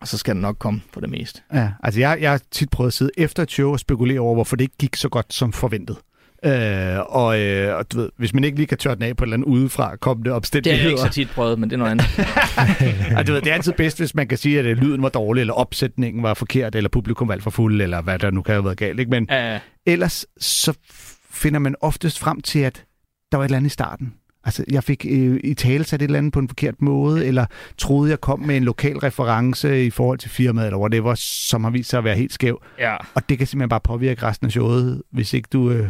Og så skal det nok komme for det meste.
Ja, altså jeg, jeg har tit prøvet at sidde efter et show og spekulere over, hvorfor det ikke gik så godt som forventet. Øh, og, øh, og du ved, hvis man ikke lige kan tørre den af på et eller andet udefra kommende
Det
omstændigheder.
jeg ikke så tit prøvet, men det er noget andet.
altså, du ved, det er altid bedst, hvis man kan sige, at øh, lyden var dårlig, eller opsætningen var forkert, eller publikum var for fuld, eller hvad der nu kan have været galt. Ikke? Men
uh,
ellers så finder man oftest frem til, at der var et eller andet i starten. Altså, jeg fik øh, i tale sat et eller andet på en forkert måde, eller troede, jeg kom med en lokal reference i forhold til firmaet, eller whatever, som har vist sig at være helt skæv.
ja.
Og det kan simpelthen bare påvirke resten af showet, hvis ikke du øh,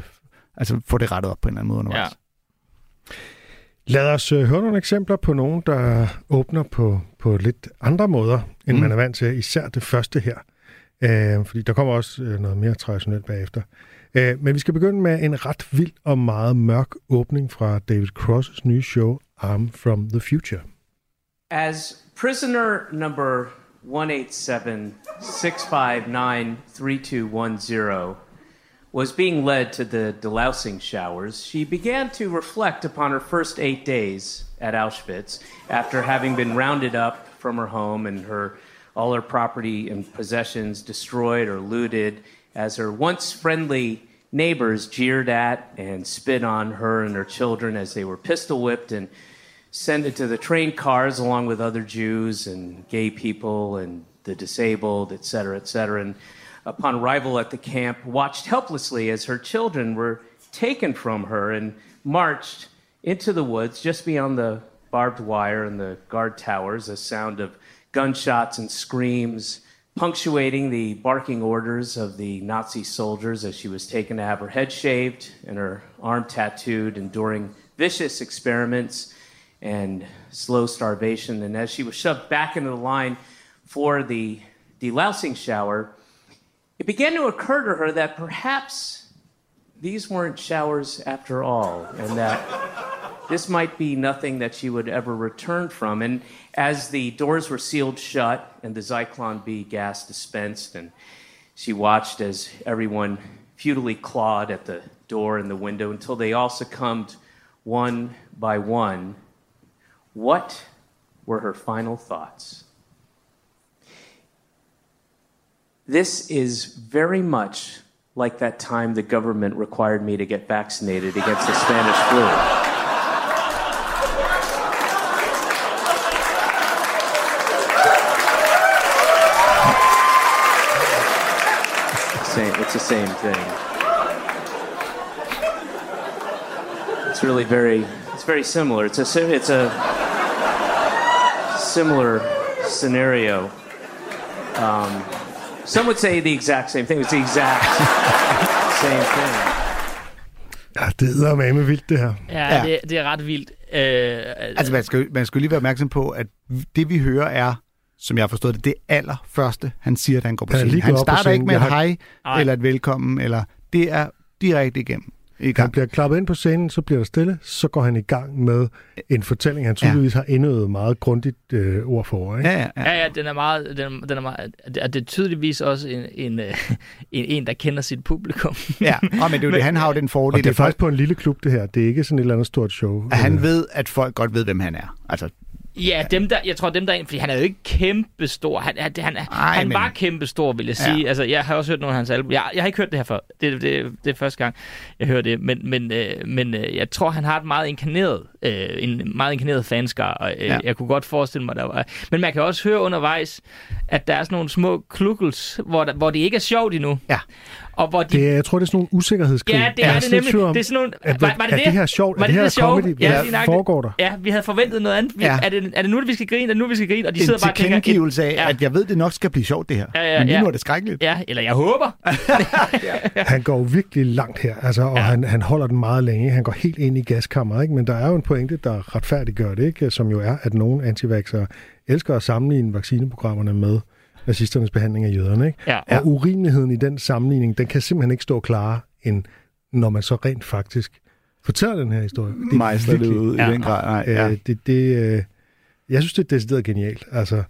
altså, får det rettet op på en eller anden måde undervejs.
Lad os øh, høre nogle eksempler på nogen, der åbner på, på lidt andre måder, end mm. Man er vant til. Især det første her. Øh, fordi der kommer også øh, noget mere traditionelt bagefter. Øh, men vi skal begynde med en ret vild og meget mørk åbning fra David Crosses nye show, Arm from the Future.
As prisoner number 187 659 3210 was being led to the delousing showers, she began to reflect upon her first eight days at Auschwitz after having been rounded up from her home and her all her property and possessions destroyed or looted as her once friendly neighbors jeered at and spit on her and her children as they were pistol whipped and sent into the train cars along with other Jews and gay people and the disabled, et cetera, et cetera. And upon arrival at the camp, watched helplessly as her children were taken from her and marched into the woods just beyond the barbed wire and the guard towers, a sound of gunshots and screams punctuating the barking orders of the Nazi soldiers as she was taken to have her head shaved and her arm tattooed, enduring vicious experiments and slow starvation. And as she was shoved back into the line for the delousing shower, it began to occur to her that perhaps these weren't showers after all, and that this might be nothing that she would ever return from. And as the doors were sealed shut and the Zyklon B gas dispensed, and she watched as everyone futilely clawed at the door and the window until they all succumbed one by one, what were her final thoughts? This is very much like that time the government required me to get vaccinated against the Spanish flu. It's the same thing. It's really very, it's very similar. It's a, it's a similar scenario. Um, some would say the exact same thing. It's the exact same thing.
Ja, det er med vildt, det her.
Ja,
Ja.
Det, det er ret vildt. Øh,
Altså, man skal, man skal lige være opmærksom på, at det vi hører er, som jeg har forstået det, det allerførste, han siger, da han går på
Han
scenen. Han starter ikke med et
har-
hej,
Nej.
eller et velkommen, eller det er direkte igennem. I
Han
gang.
bliver klappet ind på scenen, så bliver der stille, så går han i gang med en fortælling, han tydeligvis har indøvet meget grundigt øh, ord for. Ikke?
Ja, ja, ja.
Ja, ja, den er meget, den, den er meget, det er, det er tydeligvis også en, en, øh, en, en, der kender sit publikum.
ja. Og, men det er jo det, han har jo den
Og
fordel,
det er
folk,
faktisk på en lille klub, det her. Det er ikke sådan et eller andet stort show.
at han
Øh,
ved, at folk godt ved, hvem han er. Altså,
Ja, dem der, jeg tror dem der, er fordi han er jo ikke kæmpe stor. Han, han, han,
Ej,
han
men-
var kæmpe stor, vil jeg
Ja.
sige. Altså, jeg har også hørt nogle af hans album. Jeg, jeg har ikke hørt det her før. Det, det, det er første gang, jeg hører det. Men, men, øh, men øh, jeg tror, han har et meget inkarneret, øh, en meget inkarneret fanskar. Og, øh,
Ja.
ja. Jeg kunne godt forestille mig, der var... Men man kan også høre undervejs, at der er sådan nogle små klukkels, hvor, der, hvor det ikke er sjovt endnu.
Ja.
Og hvor de
Det jeg tror, det er sådan nogle usikkerhedskrig.
Ja, det er
er
det nemlig.
tvivl om,
Det er sådan nogle...
at,
var, var det,
er det her sjovt?
Var
er
det
det her
det sjovt?
comedy?
Ja, nøjagtigt.
foregår der?
Ja, vi havde forventet noget andet. Vi,
Ja.
er, det, er det nu, vi skal grine? Er det nu, vi skal grine? Og de sidder
en
bare og tænker...
tilkendegivelse af,
Ja.
at jeg ved, det nok skal blive sjovt, det her.
Ja, ja,
Men lige
ja.
nu er det skrækkeligt.
Ja, eller jeg håber.
Han går virkelig langt her, altså, og ja. han, han holder den meget længe. Han går helt ind i gaskammeret, ikke? men der er jo en pointe, der retfærdiggør det, ikke? som jo er, at nogle antivaxere elsker at sammenligne vaccineprogrammerne med nazisternes behandling af jøderne. Ikke?
Ja.
Og urimeligheden i den sammenligning, den kan simpelthen ikke stå klarere, end når man så rent faktisk fortæller den her historie. Det er
Mejsler det
virkelig-
ud i
Ja.
den grad. Nej, ja.
Øh, det, det, øh, jeg synes, det er decideret genialt. Altså,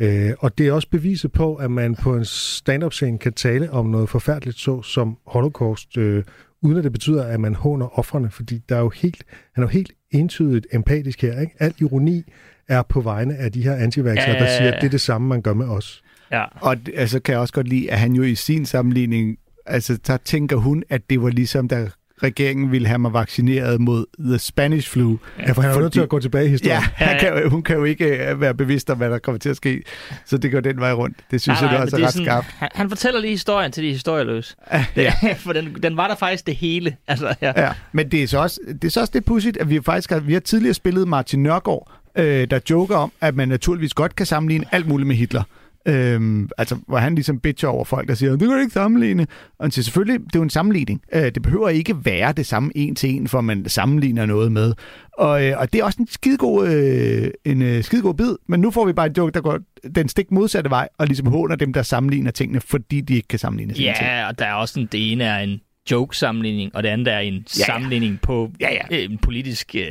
øh, og det er også beviset på, at man på en stand-up-scene kan tale om noget forfærdeligt så som holocaust, øh, uden at det betyder, at man håner offrene, fordi der er jo helt, han er jo helt entydigt empatisk her. Ikke? Al ironi er på vegne af de her antivaxere,
Ja, ja, ja,
der siger, at det er det samme, man gør med os.
Ja.
Og d- altså, kan jeg også godt lide, at han jo i sin sammenligning, altså der tænker hun, at det var ligesom, da regeringen ville have mig vaccineret mod the Spanish flu.
Ja, for han er nødt til at gå tilbage i historien.
Ja, han kan, jo- hun kan jo ikke øh, være bevidst om, hvad der kommer til at ske. Så det går den vej rundt. Det synes jeg, det også er
men
ret
sådan-
skarpt.
Han, han fortæller lige historien til de historieløse. Det, for den, den var der faktisk det hele. Altså, ja.
Ja, men det er så også det, er så også det pudsigt, at vi faktisk har, vi har tidligere spillet Martin Nørgaard, øh, der joker om, at man naturligvis godt kan sammenligne alt muligt med Hitler. Øhm, altså, hvor han ligesom bitcher over folk, der siger, det kan du ikke sammenligne. Og han siger, selvfølgelig, det er jo en sammenligning. Øh, det behøver ikke være det samme en til en, for man sammenligner noget med. Og, øh, og det er også en skidegod, øh, en øh, skidegod bid, men nu får vi bare en joke, der går den stik modsatte vej, og ligesom håner dem, der sammenligner tingene, fordi de ikke kan sammenligne sine ting.
ja, og der er også en, det ene er en joke-sammenligning, og det andet er en
ja.
sammenligning på
Ja, ja.
øh, en politisk... Øh,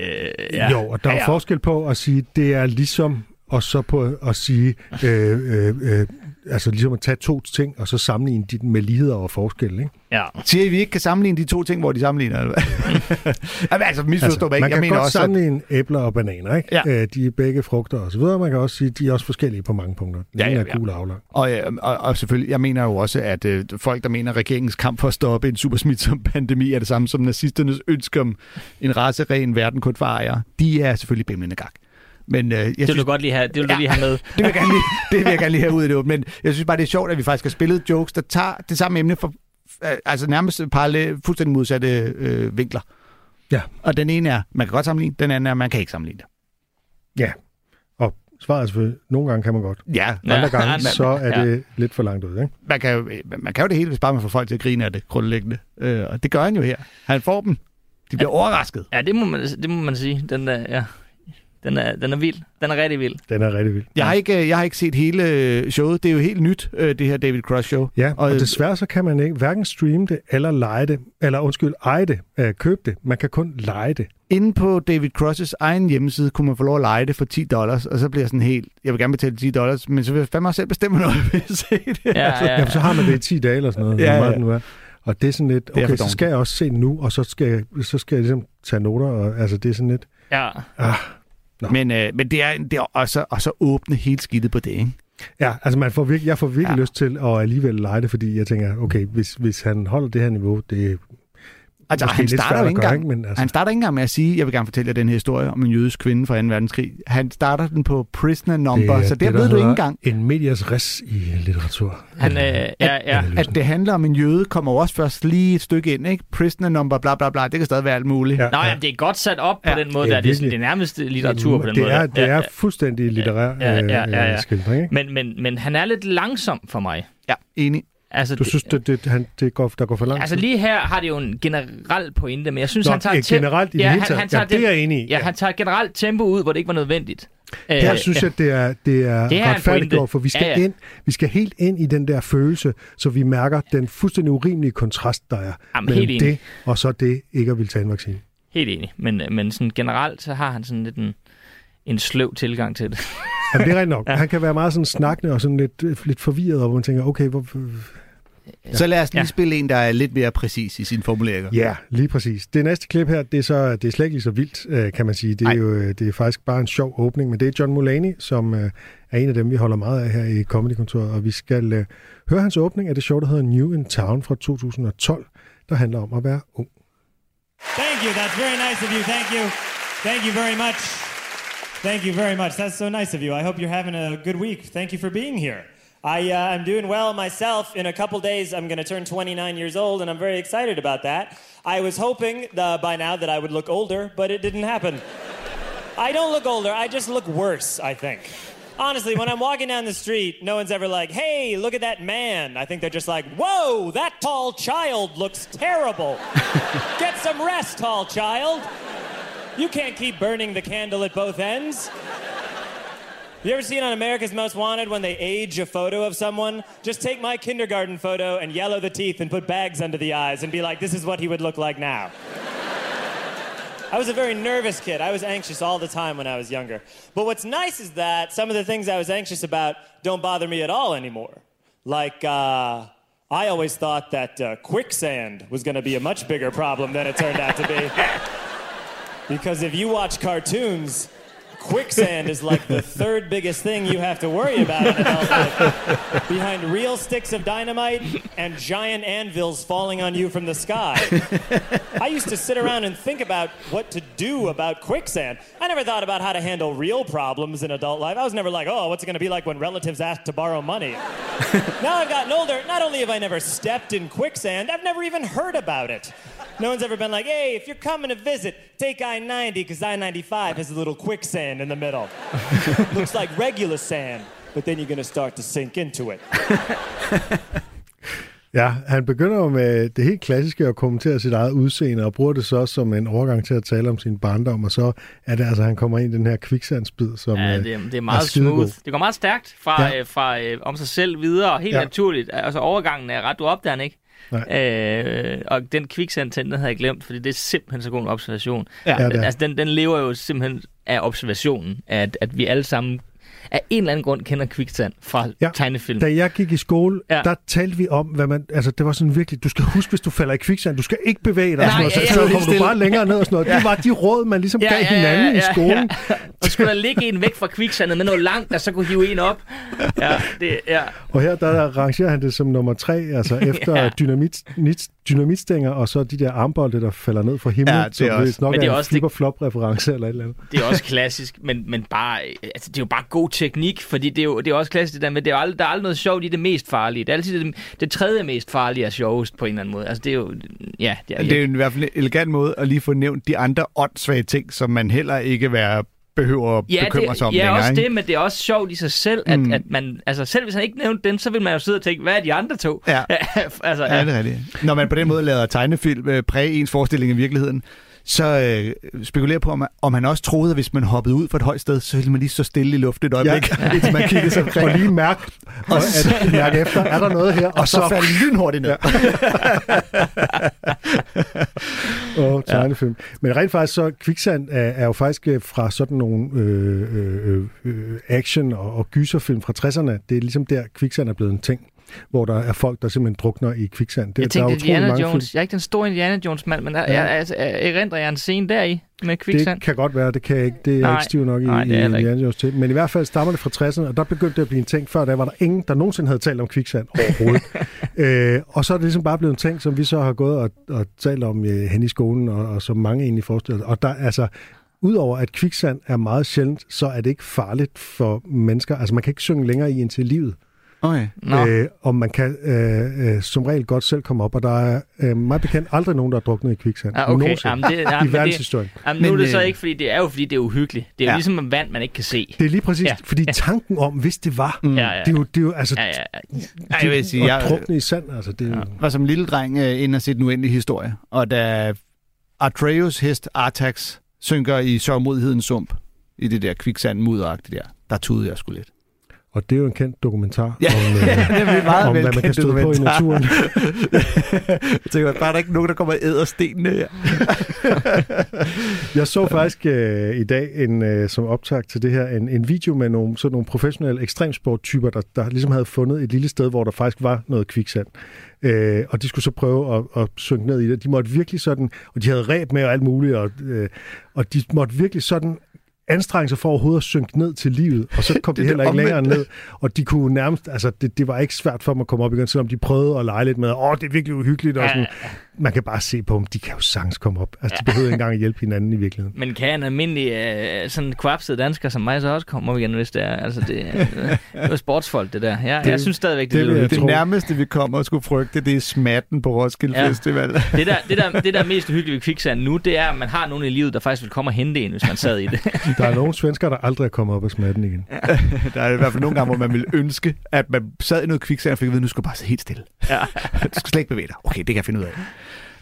Ja. Jo, og der er
Ja,
ja,
ja.
forskel på at sige, det er ligesom og så på at sige, øh, øh, øh, altså ligesom at tage to ting, og så sammenligne de med ligheder og forskel, ikke?
Ja.
Siger I, vi ikke kan sammenligne de to ting, hvor de sammenligner? Eller hvad? Jamen, altså, misforstå mig ikke.
man
Jeg
kan
mener
godt
også, at
sammenligne æbler og bananer, ikke?
Ja.
Øh, de er begge frugter og så videre. Man kan også sige, at de er også forskellige på mange punkter. Den
Ja,
ene
ja,
er
ja.
gul og aflang.
Og, øh, og, og selvfølgelig, jeg mener jo også, at øh, folk, der mener, at regeringens kamp for at stoppe en supersmitsom pandemi er det samme som nazisternes ønske om en raceren verden kun for ejere, de er selvfølgelig bimlende gak. Men øh, jeg
Det vil
synes,
du godt lige have, det vil du
Ja.
lige have med.
det vil jeg gerne lige, det vil jeg gerne lige have ud af det. Men jeg synes bare, det er sjovt, at vi faktisk har spillet jokes, der tager det samme emne for øh, altså nærmest parallel, fuldstændig modsatte øh, vinkler.
Ja.
Og den ene er, man kan godt sammenligne, den anden er, man kan ikke sammenligne det.
Ja, og svaret er selvfølgelig, nogle gange kan man godt.
Ja,
Andre
Ja.
gange, så er
ja.
det lidt for langt ud, ikke?
man kan, jo, man kan jo det hele, hvis bare man får folk til at grine af det grundlæggende. Øh, og det gør han jo her. Han får dem. De bliver overrasket.
Ja, det må man, det må man sige. Den er, ja. Den er, den er vild. Den er rigtig vild.
Den er rigtig vild.
Jeg har, ikke, øh, jeg har ikke set hele øh, showet. Det er jo helt nyt, øh, det her David Cross show.
Ja, og,
Og-
og desværre så kan man ikke hverken streame det, eller lege det, eller undskyld, eje det, øh, købe det. Man kan kun lege det.
Inde på David Crosses egen hjemmeside kunne man få lov at lege det for 10 dollars, og så bliver jeg sådan helt, jeg vil gerne betale 10 dollars, men så vil jeg fandme også selv bestemme, når jeg vil se det.
Ja, ja,
Ja, så har man det i 10 dage eller sådan noget.
Ja, ja.
meget det nu er. Og det er sådan lidt, okay, så skal jeg også se det nu, og så skal jeg, så skal jeg ligesom tage noter, og altså det er sådan lidt,
ja.
ah, Nå.
Men, øh, men det er, det er også, og så åbne helt skidtet på det, ikke?
Ja, altså man får virkelig, jeg får virkelig
Ja.
lyst til at alligevel lege det, fordi jeg tænker, okay, hvis, hvis han holder det her niveau, det
Altså, han starter jo
at
ikke engang,
ikke? Men altså,
han starter ikke engang med at sige, jeg vil gerne fortælle jer den her historie om en jødisk kvinde fra 2. verdenskrig. Han starter den på prisoner number,
er
så der
det,
ved du ikke engang.
En medias res i litteratur.
Han, øh, ja, ja.
Analysen.
At det handler om en jøde, kommer også først lige et stykke ind, ikke? Prisoner number, bla bla bla, det kan stadig være alt muligt.
Ja.
Nå, ja, det er godt sat op på
Ja.
den måde,
Ja,
der. Det er, det er nærmest litteratur på den
det
måde.
Er, det
Ja,
er
ja.
fuldstændig litterær
Ja, ja, ja, ja.
øh, skildring, ikke?
Men, men, men han er lidt langsom for mig.
Ja, enig.
Altså,
Du synes, det, det, han, det går, der går for langt?
Altså lige her har det jo en generel pointe, men jeg synes,
Nå,
han tager tem-
generelt i det
ja,
hele
han,
taget.
han tager
Ja, det er jeg enig i.
Ja,
Ja.
han tager generelt tempo ud, hvor det ikke var nødvendigt.
Her
Øh,
synes
ja.
jeg, det er, det er,
Det er
retfærdiggjort, for vi skal,
Ja, ja.
Ind, vi skal helt ind i den der følelse, så vi mærker den fuldstændig urimelige kontrast, der er
Jamen,
mellem
enig.
det, og så det ikke at ville tage en vaccine.
Helt enig, men, men sådan generelt, så har han sådan lidt en, en sløv tilgang til det.
Jamen, det er rigtigt nok.
Ja.
Han kan være meget sådan snakkende og sådan lidt, lidt forvirret, og hvor man tænker, okay, hvor...
Så lad os lige
Ja.
spille en, der er lidt mere præcis i sine formuleringer.
Ja, lige præcis. Det næste klip her, det er, så, det er slet ikke lige så vildt, øh, kan man sige. Det er
Nej.
jo øh, det er faktisk bare en sjov åbning, men det er John Mulaney, som øh, er en af dem, vi holder meget af her i Comedy-kontoret, og vi skal høre hans åbning af det show, der hedder New in Town fra 2012, der handler om at være ung.
Thank you. That's very nice of you. Thank you. Thank you very much. Thank you very much. That's so nice of you. I hope you're having a good week. Thank you for being here. I, uh, I'm doing well myself. In a couple days, I'm going to turn 29 years old, and I'm very excited about that. I was hoping uh, by now that I would look older, but it didn't happen. I don't look older. I just look worse, I think. Honestly, when I'm walking down the street, no one's ever like, hey, look at that man. I think they're just like, whoa, that tall child looks terrible. Get some rest, tall child. You can't keep burning the candle at both ends. You ever seen on America's Most Wanted when they age a photo of someone? Just take my kindergarten photo and yellow the teeth and put bags under the eyes and be like, this is what he would look like now. I was a very nervous kid. I was anxious all the time when I was younger. But what's nice is that some of the things I was anxious about don't bother me at all anymore. Like, uh, I always thought that uh, quicksand was going to be a much bigger problem than it turned out to be. because if you watch cartoons, quicksand is like the third biggest thing you have to worry about in. Behind real sticks of dynamite and giant anvils falling on you from the sky. I used to sit around and think about what to do about quicksand. I never thought about how to handle real problems in adult life. I was never like, oh, what's it going to be like when relatives ask to borrow money? now I've gotten older, not only have I never stepped in quicksand, I've never even heard about it. No one's ever been like, hey, if you're coming to visit, take I 90 because I 95 has a little quicksand in the middle. Looks like regular sand, but then you're going to start to sink into it.
Ja, han begynder jo med det helt klassiske at kommentere sit eget udseende, og bruger det så som en overgang til at tale om sin barndom, og så er det altså, at han kommer ind i den her kviksandsbid, som
Ja,
øh,
det, er- det er meget
skidegod.
smooth. Det går meget stærkt fra,
Ja.
øh, fra øh, om sig selv videre, helt
Ja.
naturligt. Altså overgangen er ret, du opdager den ikke. Øh, og den kviksand, den havde jeg glemt, fordi det er simpelthen så god en observation.
Ja,
Ja,
altså, den, den lever jo simpelthen af observationen, at, at vi alle sammen af en eller anden grund kender Quicksand fra
Ja,
ja. tegnefilm.
Da jeg gik i skole, ja.
Ja.
der talte vi om, hvad man... Altså, det var sådan virkelig... Du skal huske, hvis du falder i kviksand, du skal ikke bevæge dig. Og sådan noget,
ja,
så,
ja,
så
ja.
kommer du bare længere ned og sådan noget. Det var de råd, man ligesom gav hinanden i skolen.
Ja. Og skulle der ligge en væk fra kviksandet med noget langt, der så kunne hive en op. Ja, det, ja.
Og her der, der rangerer han det som nummer tre, altså efter ja.
Ja.
dynamit, nit, dynamitstænger, og så de der armbolde, der falder ned fra himlen,
Ja,
ja,
det
som
er også-
nok
Men det er
en flipper-flop-reference eller et eller andet.
Det er også klassisk, men, men bare, altså, det er jo bare god teknik, fordi det er jo, det er også klassisk det der med, det er aldrig, der er aldrig noget sjovt i det mest farlige. Det er altid det, det tredje mest farlige er sjovest på en eller anden måde. Altså det er jo, ja, det er,
Det er jo i hvert fald en elegant måde at lige få nævnt de andre åndssvage ting, som man heller ikke være, behøver at
Ja,
bekymre
det,
sig om
ja
længere.
også
ikke?
det, men det er også sjovt i sig selv, at,
Mm.
at man, altså selv hvis han ikke nævnte den, så vil man jo sidde og tænke, hvad er de andre to?
Ja.
altså,
Ja, det er rigtigt. Når man på den måde lader tegnefilm øh, præge ens forestilling i virkeligheden, så øh, spekulerer på, om, om han også troede, at hvis man hoppede ud fra et højt sted, så ville man lige stå stille i luften et øjeblik, ja. indtil man kiggede sig omkring.
Og lige mærke, og at, mærke efter, er der noget her?
Og så faldt lynhurtigt ned.
og tegnefilm. Men rent faktisk så, Kviksand er, er jo faktisk øh, fra sådan nogle øh, øh, øh, action- og, og gyserfilm fra 60'erne. Det er ligesom der, Kviksand er blevet en ting hvor der er folk, der simpelthen drukner i kviksand. Det,
Jeg
der er
tænkte, Indiana
mange
Jones.
film.
Jeg er ikke den store Indiana Jones mand, men
Ja.
er, altså, er, erindrer jeg en scene deri med kviksand?
Det kan godt være, det kan jeg ikke. Det er jeg
Nej.
ikke stiv nok i,
Nej, det er
i. Indiana Jones til. Men i hvert fald stammer det fra 60'erne, og der begyndte det at blive en ting. Før der var der ingen, der nogensinde havde talt om kviksand overhovedet. øh, og så er det ligesom bare blevet en ting, som vi så har gået og, og talt om øh, hen i skolen, og, og som mange egentlig forestiller. Og der, altså, Udover at kviksand er meget sjældent, så er det ikke farligt for mennesker. Altså man kan ikke synge længere i indtil livet.
Okay.
Nå.
Øh, og man kan øh, øh, som regel godt selv komme op, og der er øh, meget bekendt aldrig nogen, der er druknet i kviksand.
Ja, okay. Jamen, det, jamen,
I verdenshistorien.
Det, jamen, nu
Men,
er det så
øh,
ikke, fordi det er jo fordi, det er uhyggeligt. Det er jo
Ja.
ligesom vand, man ikke kan se.
Det er lige præcis, ja.
Ja.
fordi tanken om, hvis det var, mm.
Ja, ja,
det er jo, det er jo altså,
ja, ja, ja.
Ej, jeg vil sige,
at
jeg
drukne i sand, altså, det er jo...
var som lille dreng øh, inde og set en uendelig historie, og da Atreus hest Artax synker i sørgmodighedens sump, i det der kviksand mudderagtigt der, der tudede jeg sgu lidt.
Og det er jo en kendt dokumentar
Ja,
om, øh,
det er meget
om hvad man kan støde på i naturen.
jeg tænker, bare er der ikke nogen, der kommer og æder stenene her.
Jeg så faktisk øh, i dag en, øh, som optag til det her en, en video med nogle, sådan nogle professionelle ekstremsporttyper, der, der ligesom havde fundet et lille sted, hvor der faktisk var noget kviksand. Øh, og de skulle så prøve at, at synke ned i det. De måtte virkelig sådan, og de havde ræb med og alt muligt, og, øh, og de måtte virkelig sådan anstrenge sig for overhovedet at synke ned til livet, og så kom
Det
de
er
heller ikke længere ned, og de kunne nærmest, altså det, det var ikke svært for dem at komme op igen, selvom de prøvede at lege lidt med, åh, det er virkelig uhyggeligt, og sådan, man kan bare se på dem, de kan jo sagtens komme op, altså de behøver ikke engang at hjælpe hinanden i virkeligheden.
Men kan en almindelig øh, sådan kvapset dansker som mig så også komme op igen, hvis det er? Altså, det, øh, det er sportsfolk, det der. Jeg,
Det-
jeg synes stadigvæk, det,
det
det
vil
Det
tro.
nærmeste, vi kommer og skulle frygte, det er smatten på Roskilde
Ja.
Festival.
det, der, det, der, det der er mest uhyggeligt ved kviksand nu, det er, at man har nogen i livet, der faktisk vil komme og hente en, hvis man sad i det.
Der er nogle svensker, der aldrig er kommet op af smatten igen.
Der er i hvert fald nogle gange, hvor man ville ønske, at man sad i noget kviksand og fik at vide, nu skal du bare sidde helt stille.
Ja.
Du skal slet ikke bevæge dig. Okay, det kan jeg finde ud af.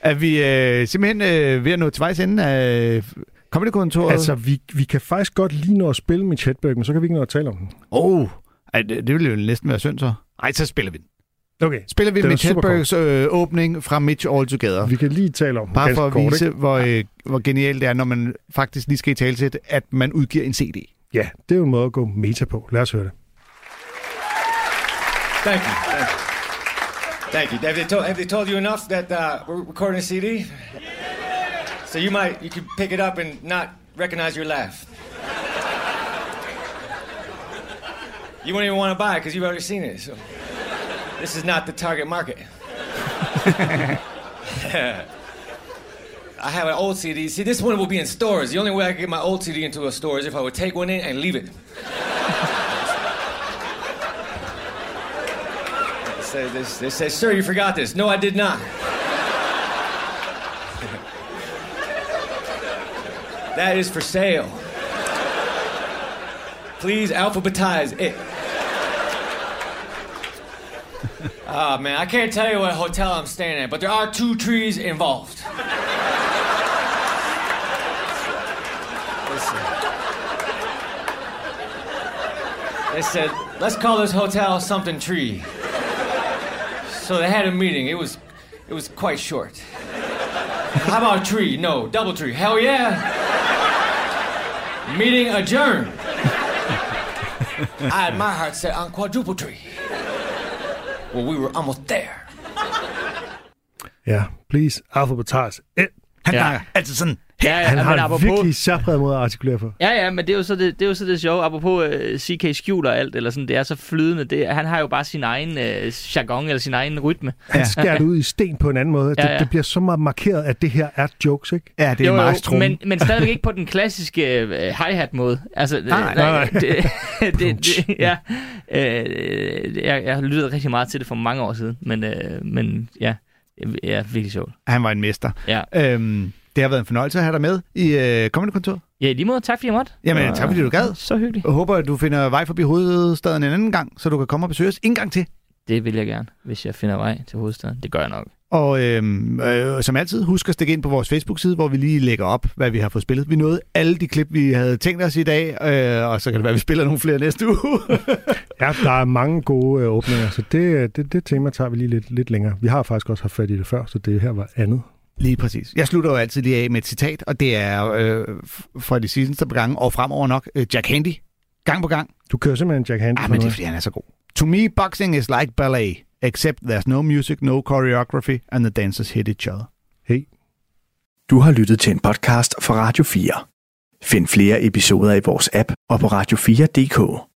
Er vi øh, simpelthen øh, ved at nå til vejs ende af Comedy-kontoret?
Altså, vi, vi kan faktisk godt lige nå at spille Mitch Hedberg, men så kan vi ikke nå at tale om den.
oh, ej, det, det ville jo næsten være synd så. Ej, så spiller vi den.
Okay.
Spiller vi
super
Hedbergs øh, åbning fra Mitch All Together.
Vi kan lige tale om
Bare for at
kort,
vise,
ikke?
hvor, øh, hvor genialt det er, når man faktisk lige skal i talsæt, at man udgiver en CD.
Ja, det er jo en måde at gå meta på. Lad os høre det.
Thank you. Thank you. Thank you. Have they, told, have they told you enough that uh, we're recording a CD? So you might you could pick it up and not recognize your laugh. You won't even want to buy it because you've already seen it. So this is not the target market. I have an old CD. See, this one will be in stores. The only way I can get my old CD into a store is if I would take one in and leave it. They say, they say, sir, you forgot this. No, I did not. that is for sale. Please alphabetize it. Ah, man, I can't tell you what hotel I'm staying at, but there are two trees involved. They said, let's call this hotel something tree. So they had a meeting. It was, it was quite short. How about a tree? No, double tree. Hell yeah. meeting adjourned. I had my heart set on quadruple tree. Well, we were almost there.
Yeah, please, alphabetize it.
Han
Ja.
snakker altid sådan.
Ja, ja,
Han har
apropos,
virkelig særpræget måde at artikulere på.
Ja, ja, men det er jo så det, det, er jo så det sjove. Apropos uh, CK skjuler alt, eller sådan, det er så flydende. Det, han har jo bare sin egen uh, jargon, eller sin egen rytme.
Han skærer det ud i sten på en anden måde.
Ja,
Det,
ja.
det bliver så meget markeret, at det her er jokes, ikke?
Ja, det er
Jo, jo,
maestro.
men, men stadigvæk ikke på den klassiske uh, hi-hat måde. Altså, øh,
Nej, nej,
nej.
Det, det, det, ja, øh, jeg, jeg har lyttet rigtig meget til det for mange år siden, men, øh, men ja, det er virkelig sjovt.
Han var en mester.
Ja.
Øhm, det har været en fornøjelse at have dig med i øh, Comedy Kontor.
Ja, i lige måde, tak fordi jeg måtte.
Jamen,
Og-
tak fordi du gad.
Så hyggeligt.
Jeg håber, at du finder vej forbi hovedstaden en anden gang, så du kan komme og besøge os en gang til.
Det vil jeg gerne, hvis jeg finder vej til hovedstaden. Det gør jeg nok.
Og øhm, øh, som altid, husk at stikke ind på vores Facebook-side, hvor vi lige lægger op, hvad vi har fået spillet. Vi nåede alle de klip, vi havde tænkt os i dag, øh, og så kan det være, at vi spiller nogle flere næste uge.
Ja, der er mange gode øh, åbninger, så det, det, det tema tager vi lige lidt, lidt længere. Vi har faktisk også haft fat i det før, så det her var andet.
Lige præcis. Jeg slutter jo altid lige af med et citat, og det er øh, fra de sidste par gange, og fremover nok, øh, Jack Handy. Gang på gang.
Du kører simpelthen Jack Handy
Ah, men det er, fordi han er så god. To me, boxing is like ballet, except there's no music, no choreography, and the dancers hit each other.
Hey.
Du har lyttet til en podcast fra Radio 4. Find flere episoder i vores app og på radio4.dk.